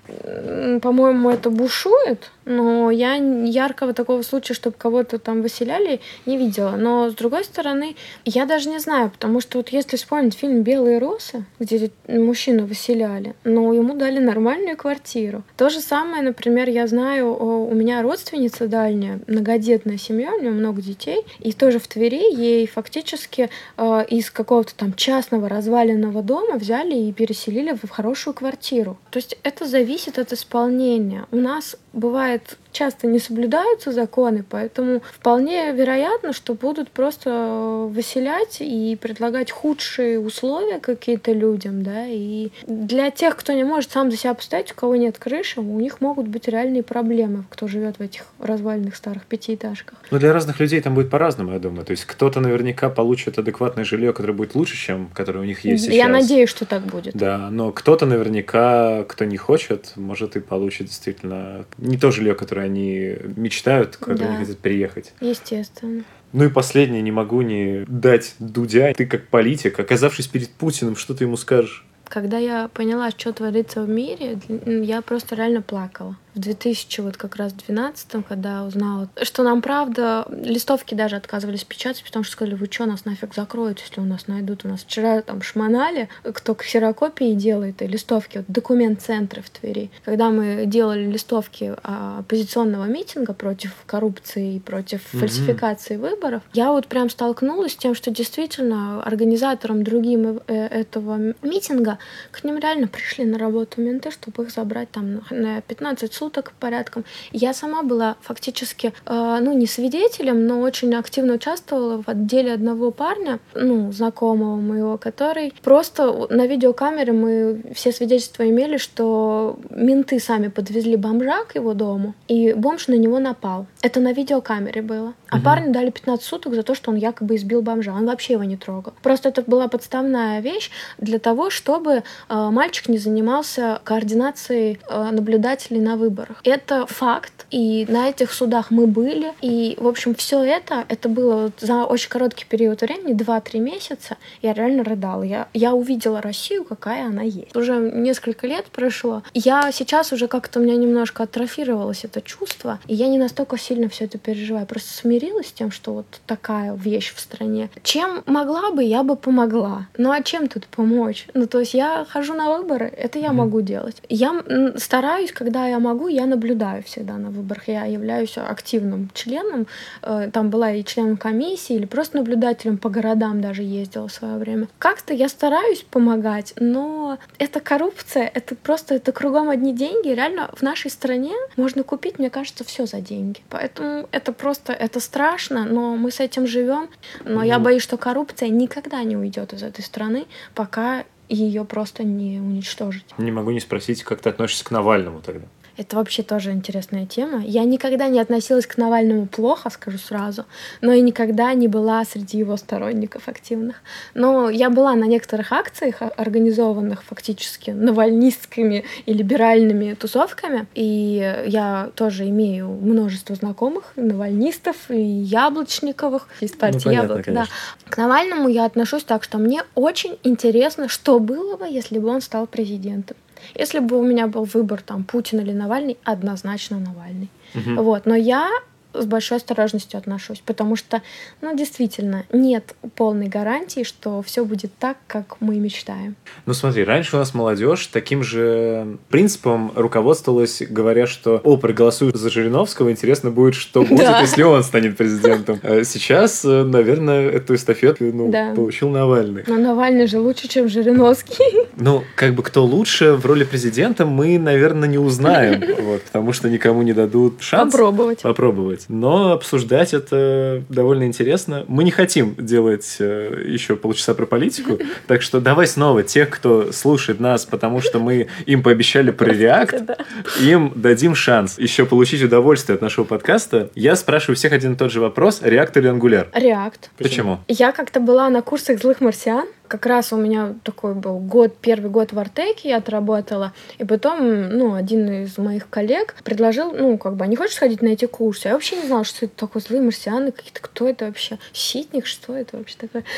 По-моему, это бушует Но я яркого такого случая, чтобы кого-то там выселяли, не видела. Но, с другой стороны, я даже не знаю, потому что вот если вспомнить фильм «Белые росы», где мужчину выселяли, но ему дали нормальную квартиру. То же самое, например, я знаю, у меня родственница дальняя, многодетная семья, у нее много детей, и тоже в Твери ей фактически э, из какого-то там частного разваленного дома взяли и переселили в хорошую квартиру. То есть это зависит от исполнения. У нас бывает that часто не соблюдаются законы, поэтому вполне вероятно, что будут просто выселять и предлагать худшие условия какие-то людям, да, и для тех, кто не может сам за себя постоять, у кого нет крыши, у них могут быть реальные проблемы, кто живет в этих развальных старых пятиэтажках. Ну, для разных людей там будет по-разному, я думаю. То есть кто-то наверняка получит адекватное жилье, которое будет лучше, чем которое у них есть сейчас. Я надеюсь, что так будет. Да, но кто-то наверняка, кто не хочет, может и получит действительно не то жилье, которое они мечтают, когда да. они хотят переехать. Естественно. Ну и последнее, не могу не дать Дудя. Ты как политик, оказавшись перед Путиным, что ты ему скажешь? Когда я поняла, что творится в мире, я просто реально плакала в 2000 вот как раз 12 когда узнала, что нам правда листовки даже отказывались печатать, потому что сказали, вы что, нас нафиг закроют, если у нас найдут. У нас вчера там шмонали, кто ксерокопии делает, и листовки, вот документ-центры в Твери. Когда мы делали листовки оппозиционного митинга против коррупции и против mm-hmm. фальсификации выборов, я вот прям столкнулась с тем, что действительно организаторам другим э, этого митинга к ним реально пришли на работу менты, чтобы их забрать там на 15 суток порядком. Я сама была фактически, э, ну, не свидетелем, но очень активно участвовала в отделе одного парня, ну, знакомого моего, который просто на видеокамере мы все свидетельства имели, что менты сами подвезли бомжа к его дому, и бомж на него напал. Это на видеокамере было. А угу. парню дали 15 суток за то, что он якобы избил бомжа. Он вообще его не трогал. Просто это была подставная вещь для того, чтобы э, мальчик не занимался координацией э, наблюдателей на выборах. Это факт, и на этих судах мы были. И, в общем, все это, это было вот за очень короткий период времени, 2-3 месяца, я реально рыдала. Я, я увидела Россию, какая она есть. Уже несколько лет прошло. Я сейчас уже как-то у меня немножко атрофировалось это чувство, и я не настолько сильно все это переживаю. Просто смирилась с тем, что вот такая вещь в стране. Чем могла бы, я бы помогла. Ну а чем тут помочь? Ну то есть я хожу на выборы, это я могу делать. Я стараюсь, когда я могу, я наблюдаю всегда на выборах. Я являюсь активным членом. Э, там была и членом комиссии, или просто наблюдателем по городам даже ездила в свое время. Как-то я стараюсь помогать, но это коррупция, это просто это кругом одни деньги. Реально в нашей стране можно купить, мне кажется, все за деньги. Поэтому это просто, это страшно, но мы с этим живем. Но я боюсь, что коррупция никогда не уйдет из этой страны, пока ее просто не уничтожить. Не могу не спросить, как ты относишься к Навальному тогда? Это вообще тоже интересная тема. Я никогда не относилась к Навальному плохо, скажу сразу, но и никогда не была среди его сторонников активных. Но я была на некоторых акциях, организованных фактически навальнистскими и либеральными тусовками, и я тоже имею множество знакомых, навальнистов и яблочниковых, из ну, партии ну, понятно, яблок. Да. К Навальному я отношусь так, что мне очень интересно, что было бы, если бы он стал президентом. Если бы у меня был выбор там Путин или Навальный, однозначно Навальный. Угу. Вот, но я с большой осторожностью отношусь, потому что, ну, действительно, нет полной гарантии, что все будет так, как мы мечтаем. Ну, смотри, раньше у нас молодежь таким же принципом руководствовалась, говоря, что, о, проголосуют за Жириновского, интересно будет, что будет, если он станет президентом. А сейчас, э, наверное, эту эстафету ну, получил Навальный. Но Навальный же лучше, чем Жириновский. (laughs) Ну, как бы кто лучше в роли президента, мы, наверное, не узнаем, вот, потому что никому не дадут шанс попробовать. попробовать. Но обсуждать это довольно интересно. Мы не хотим делать э, еще полчаса про политику, (laughs) так что давай снова тех, кто слушает нас, потому что мы им пообещали про React, им дадим шанс еще получить удовольствие от нашего подкаста. Я спрашиваю всех один и тот же вопрос. React или Angular? React. Почему? Я как-то была на курсах злых марсиан, как раз у меня такой был год, первый год в Артеке я отработала, и потом, ну, один из моих коллег предложил, ну, как бы, а не хочешь сходить на эти курсы? Я вообще не знала, что это такое, злые марсианы какие-то, кто это вообще? Ситник, что это вообще такое? (laughs)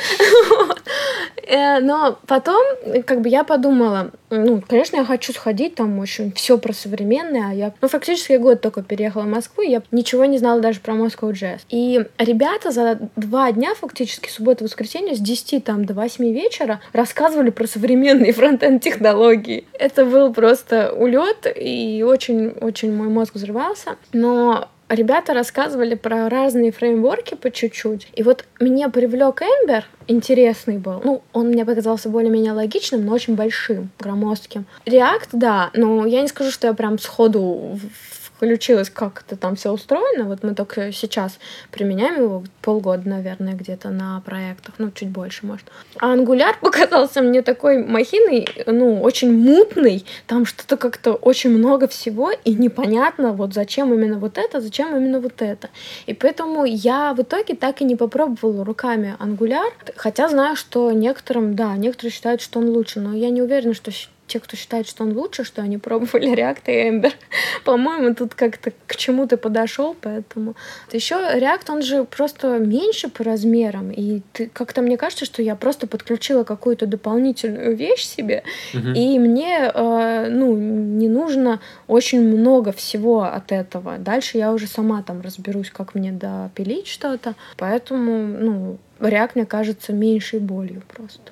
Э, но потом, как бы я подумала, ну, конечно, я хочу сходить, там очень все про современное, а я, ну, фактически год только переехала в Москву, я ничего не знала даже про Москву джаз. И ребята за два дня, фактически, суббота воскресенье, с 10 там до 8 вечера рассказывали про современные (laughs) фронтенд технологии. Это был просто улет, и очень-очень мой мозг взрывался. Но ребята рассказывали про разные фреймворки по чуть-чуть. И вот меня привлек Эмбер, интересный был. Ну, он мне показался более-менее логичным, но очень большим, громоздким. React, да, но я не скажу, что я прям сходу включилось, как это там все устроено. Вот мы только сейчас применяем его полгода, наверное, где-то на проектах, ну, чуть больше, может. А Angular (laughs) показался мне такой махиной, ну, очень мутный, там что-то как-то очень много всего, и непонятно, вот зачем именно вот это, зачем именно вот это. И поэтому я в итоге так и не попробовала руками Angular, хотя знаю, что некоторым, да, некоторые считают, что он лучше, но я не уверена, что те, кто считает, что он лучше, что они пробовали (laughs) React и Ember. (laughs) По-моему, тут как-то к чему-то подошел, поэтому. Еще React, он же просто меньше по размерам, и ты, как-то мне кажется, что я просто подключила какую-то дополнительную вещь себе, uh-huh. и мне, э, ну, не нужно очень много всего от этого. Дальше я уже сама там разберусь, как мне допилить что-то, поэтому, ну, React мне кажется меньшей болью просто.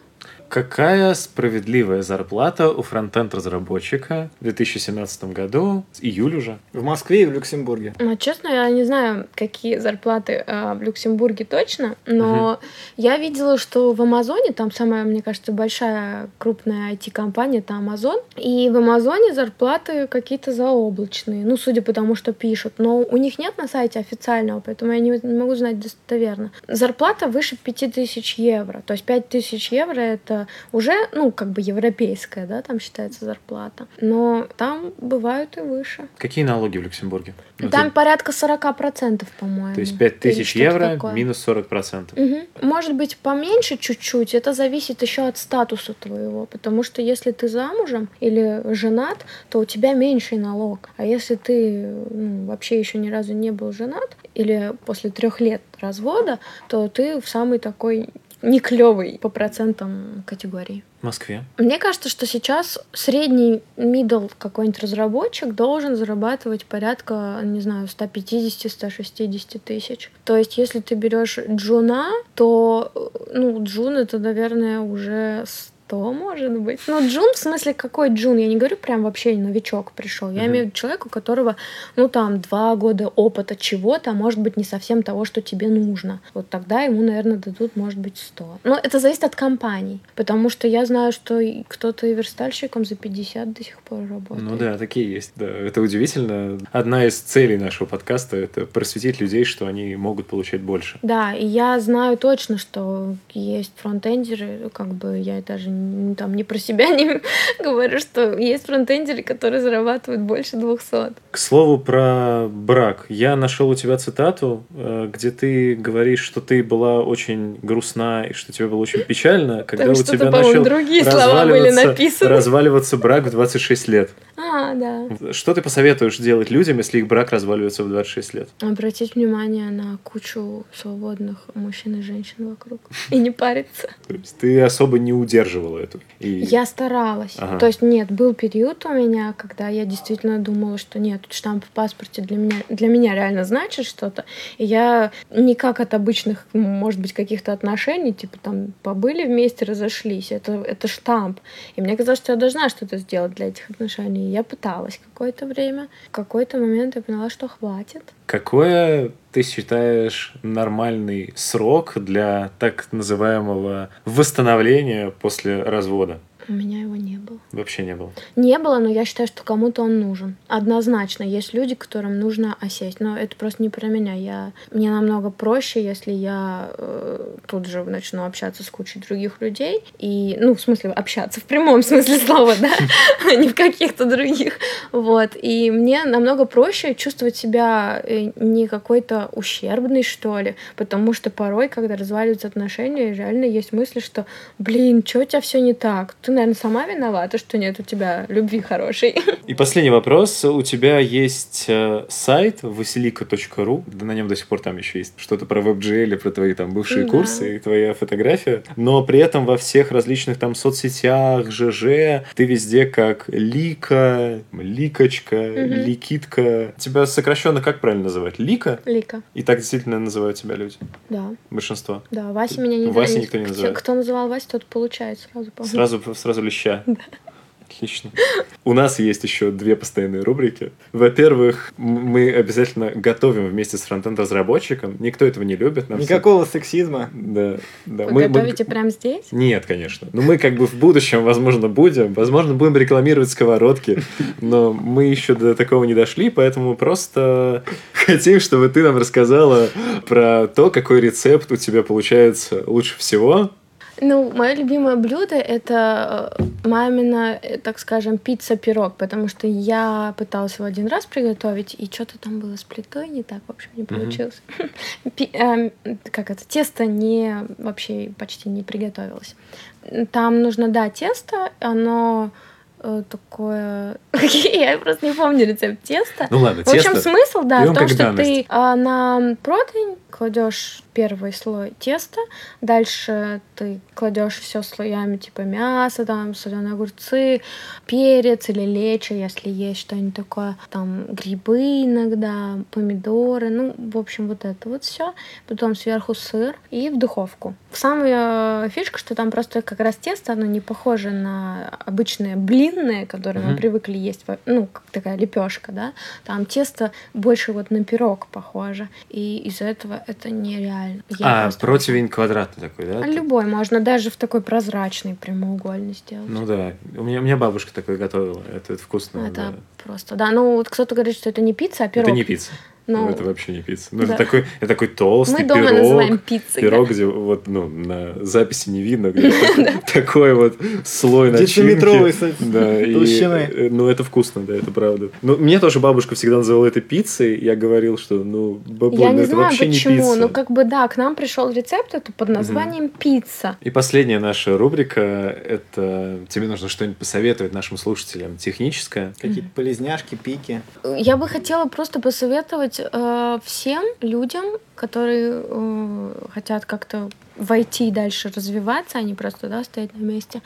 Какая справедливая зарплата у фронтенд-разработчика в 2017 году, июль уже? В Москве и в Люксембурге. Ну, честно, я не знаю, какие зарплаты э, в Люксембурге точно, но угу. я видела, что в Амазоне, там самая, мне кажется, большая крупная IT-компания, это Амазон, и в Амазоне зарплаты какие-то заоблачные, ну, судя по тому, что пишут, но у них нет на сайте официального, поэтому я не, не могу знать достоверно. Зарплата выше 5000 евро, то есть 5000 евро — это уже, ну, как бы европейская, да, там считается зарплата. Но там бывают и выше. Какие налоги в Люксембурге? Ну, там ты... порядка 40%, по-моему. То есть 5000 евро такое. минус 40%. Угу. Может быть, поменьше чуть-чуть. Это зависит еще от статуса твоего. Потому что если ты замужем или женат, то у тебя меньший налог. А если ты ну, вообще еще ни разу не был женат или после трех лет развода, то ты в самый такой не клевый по процентам категории. В Москве? Мне кажется, что сейчас средний middle какой-нибудь разработчик должен зарабатывать порядка, не знаю, 150-160 тысяч. То есть, если ты берешь джуна, то, ну, джун это, наверное, уже что может быть? Ну, Джун, в смысле, какой Джун? Я не говорю прям вообще новичок пришел. Я mm-hmm. имею в виду человека, у которого, ну, там, два года опыта чего-то, а может быть, не совсем того, что тебе нужно. Вот тогда ему, наверное, дадут, может быть, 100. Но это зависит от компаний. Потому что я знаю, что кто-то и верстальщиком за 50 до сих пор работает. Ну да, такие есть. Да, это удивительно. Одна из целей нашего подкаста — это просветить людей, что они могут получать больше. Да, и я знаю точно, что есть фронтендеры, как бы я даже там не про себя (laughs) не говорю, что есть фронтендеры, которые зарабатывают больше 200. К слову про брак. Я нашел у тебя цитату, э, где ты говоришь, что ты была очень грустна и что тебе было очень печально, (laughs) когда у тебя начал другие написаны. разваливаться брак в 26 лет. А, да. Что ты посоветуешь делать людям, если их брак разваливается в 26 лет? Обратить внимание на кучу свободных мужчин и женщин вокруг. И не париться. То есть ты особо не удерживала эту? И... Я старалась. Ага. То есть нет, был период у меня, когда я действительно думала, что нет, штамп в паспорте для меня, для меня реально значит что-то. И я никак от обычных, может быть, каких-то отношений, типа там побыли вместе, разошлись. Это, это штамп. И мне казалось, что я должна что-то сделать для этих отношений я пыталась какое-то время. В какой-то момент я поняла, что хватит. Какое ты считаешь нормальный срок для так называемого восстановления после развода? У меня его не было. Вообще не было? Не было, но я считаю, что кому-то он нужен. Однозначно. Есть люди, которым нужно осесть. Но это просто не про меня. Я... Мне намного проще, если я э, тут же начну общаться с кучей других людей. И, ну, в смысле, общаться в прямом (laughs) смысле слова, да, а не в каких-то других. Вот. И мне намного проще чувствовать себя э, не какой-то ущербный, что ли. Потому что порой, когда разваливаются отношения, реально есть мысли, что, блин, что у тебя все не так? Ты, наверное, сама виновата, что нет у тебя любви хорошей. (laughs) И последний вопрос. У тебя есть э, сайт vasilika.ru, да на нем до сих пор там еще есть что-то про WebGL, про твои там бывшие Да. курсы и твоя фотография, но при этом во всех различных там соцсетях, ЖЖ, ты везде как Лика, Ликочка, Мгм. Ликитка. Тебя сокращенно как правильно называть? Лика? Лика. И так действительно называют тебя люди, Да, большинство. да. Вася меня не Вася никто не называет. Кто называл Вася, тот получает сразу, по-моему. Сразу, сразу леща. Отлично. У нас есть еще две постоянные рубрики. Во-первых, мы обязательно готовим вместе с фронтенд-разработчиком. Никто этого не любит. нам все- Никакого сексизма. Да, да. Вы Мы- мы- готовите прямо здесь? Нет, конечно. Но мы как бы в будущем, возможно, будем. Возможно, будем рекламировать сковородки. Но мы еще до такого не дошли, поэтому просто хотим, чтобы ты нам рассказала про то, какой рецепт у тебя получается лучше всего. Ну, мое любимое блюдо это э, мамина, э, так скажем, пицца-пирог, потому что я пыталась его один раз приготовить, и что-то там было с плитой не так, в общем, не получилось. (laughs) Эм, Как это, тесто не вообще почти не приготовилось. Там нужно, да, тесто, оно э, такое... (laughs) Я просто не помню рецепт теста. Ну ладно, В общем, смысл, да, в том, что данность. ты а, на противень кладешь первый слой теста, дальше ты кладешь все слоями, типа мясо, там соленые огурцы, перец или лечо, если есть что-нибудь такое, там грибы иногда, помидоры, ну, в общем, вот это вот все. Потом сверху сыр и в духовку. Самая фишка, что там просто как раз тесто, оно не похоже на обычные блинные, которые мы Мгм. привыкли есть, ну, как такая лепешка, да. Там тесто больше вот на пирог похоже. И из-за этого это нереально. Я А, просто- противень квадратный такой, да? Любой можно даже в такой прозрачный прямоугольный сделать. Ну да. У меня, у меня бабушка такой готовила. Это, это вкусно. это да. просто, да. Ну, вот кто-то говорит, что это не пицца, а пирог. Это не пицца. Ну, это вообще не пицца. Ну, да. это такой, это такой толстый мы дома пирог. называем пиццей. Пирог, где вот, ну, на записи не видно, где (laughs) такой вот слой Дециметровый начинки. (laughs) Да, и, толщины. э, ну, это вкусно, да, это правда. Ну, мне тоже бабушка всегда называла это пиццей, я говорил, что, ну, бабуль, Я ну, не это знаю вообще не почему, пицца. но как бы да, к нам пришел рецепт это под названием пицца. И последняя наша рубрика, это тебе нужно что-нибудь посоветовать нашим слушателям техническое. Какие-то полезняшки, пики. Я бы хотела просто посоветовать э, всем людям, которые э, хотят как-то войти и дальше развиваться, а не просто да, стоять на месте,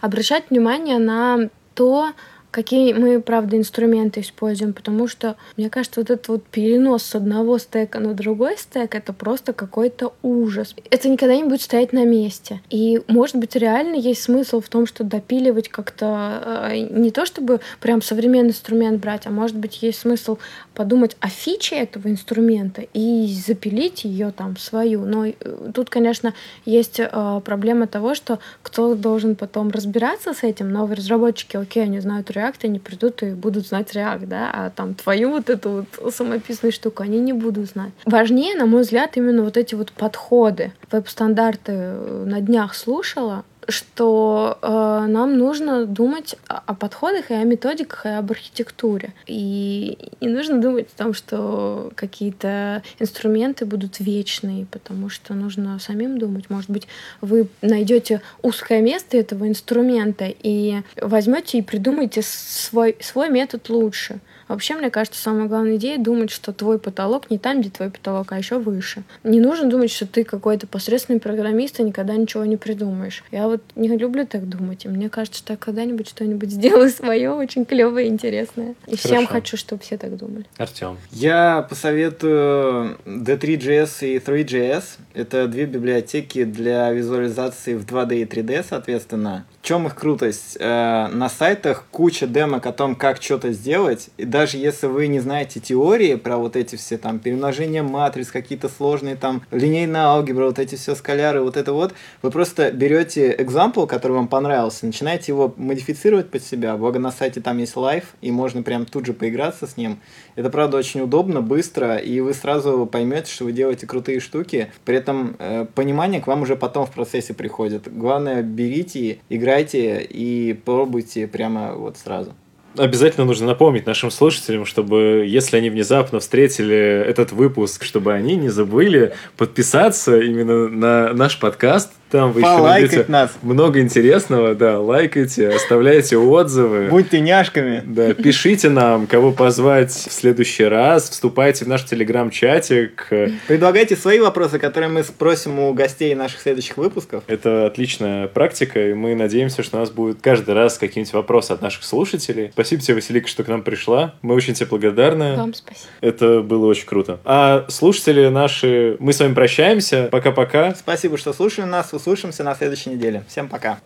обращать внимание на то, какие мы, правда, инструменты используем, потому что, мне кажется, вот этот вот перенос с одного стека на другой стек — это просто какой-то ужас. Это никогда не будет стоять на месте. И, может быть, реально есть смысл в том, что допиливать как-то э, не то, чтобы прям современный инструмент брать, а может быть, есть смысл подумать о фиче этого инструмента и запилить ее там свою. Но э, тут, конечно, есть э, проблема того, что кто должен потом разбираться с этим. Новые разработчики, окей, они знают React, они придут и будут знать React, да, а там твою вот эту вот самописную штуку они не будут знать. Важнее, на мой взгляд, именно вот эти вот подходы. Веб-стандарты э, на днях слушала, что э, нам нужно думать о, подходах и о методиках, и об архитектуре. И не нужно думать о том, что какие-то инструменты будут вечные, потому что нужно самим думать. Может быть, вы найдете узкое место этого инструмента и возьмете и придумаете свой, свой метод лучше. Вообще, мне кажется, самая главная идея думать, что твой потолок не там, где твой потолок, а еще выше. Не нужно думать, что ты какой-то посредственный программист и никогда ничего не придумаешь. Я вот не люблю так думать. И мне кажется, что я когда-нибудь что-нибудь сделаю свое, очень клевое и интересное. И всем Хорошо. хочу, чтобы все так думали. Артем. Я посоветую D3.js и Three.js. Это две библиотеки для визуализации в 2D и 3D, соответственно. Чем их крутость? Э, На сайтах куча демок о том, как что-то сделать. И даже если вы не знаете теории про вот эти все там перемножения матриц, какие-то сложные там линейная алгебра, вот эти все скаляры, вот это вот, вы просто берете example, который вам понравился, начинаете его модифицировать под себя. Благо на сайте там есть live, и можно прям тут же поиграться с ним. Это, правда, очень удобно, быстро, и вы сразу поймете, что вы делаете крутые штуки. При этом э, понимание к вам уже потом в процессе приходит. Главное, берите, играйте и пробуйте прямо вот сразу. Обязательно нужно напомнить нашим слушателям, чтобы, если они внезапно встретили этот выпуск, чтобы они не забыли подписаться именно на наш подкаст Там вы еще найдете нас. много интересного. Да, лайкайте, оставляйте отзывы. Будьте няшками. Да, пишите нам, кого позвать в следующий раз. Вступайте в наш телеграм-чатик. Предлагайте свои вопросы, которые мы спросим у гостей наших следующих выпусков. Это отличная практика, и мы надеемся, что у нас будет каждый раз какие-нибудь вопросы от наших слушателей. Спасибо тебе, Василика, что к нам пришла. Мы очень тебе благодарны. Вам спасибо. Это было очень круто. А слушатели наши, мы с вами прощаемся. Пока-пока. Спасибо, что слушали нас. Услышимся на следующей неделе. Всем пока.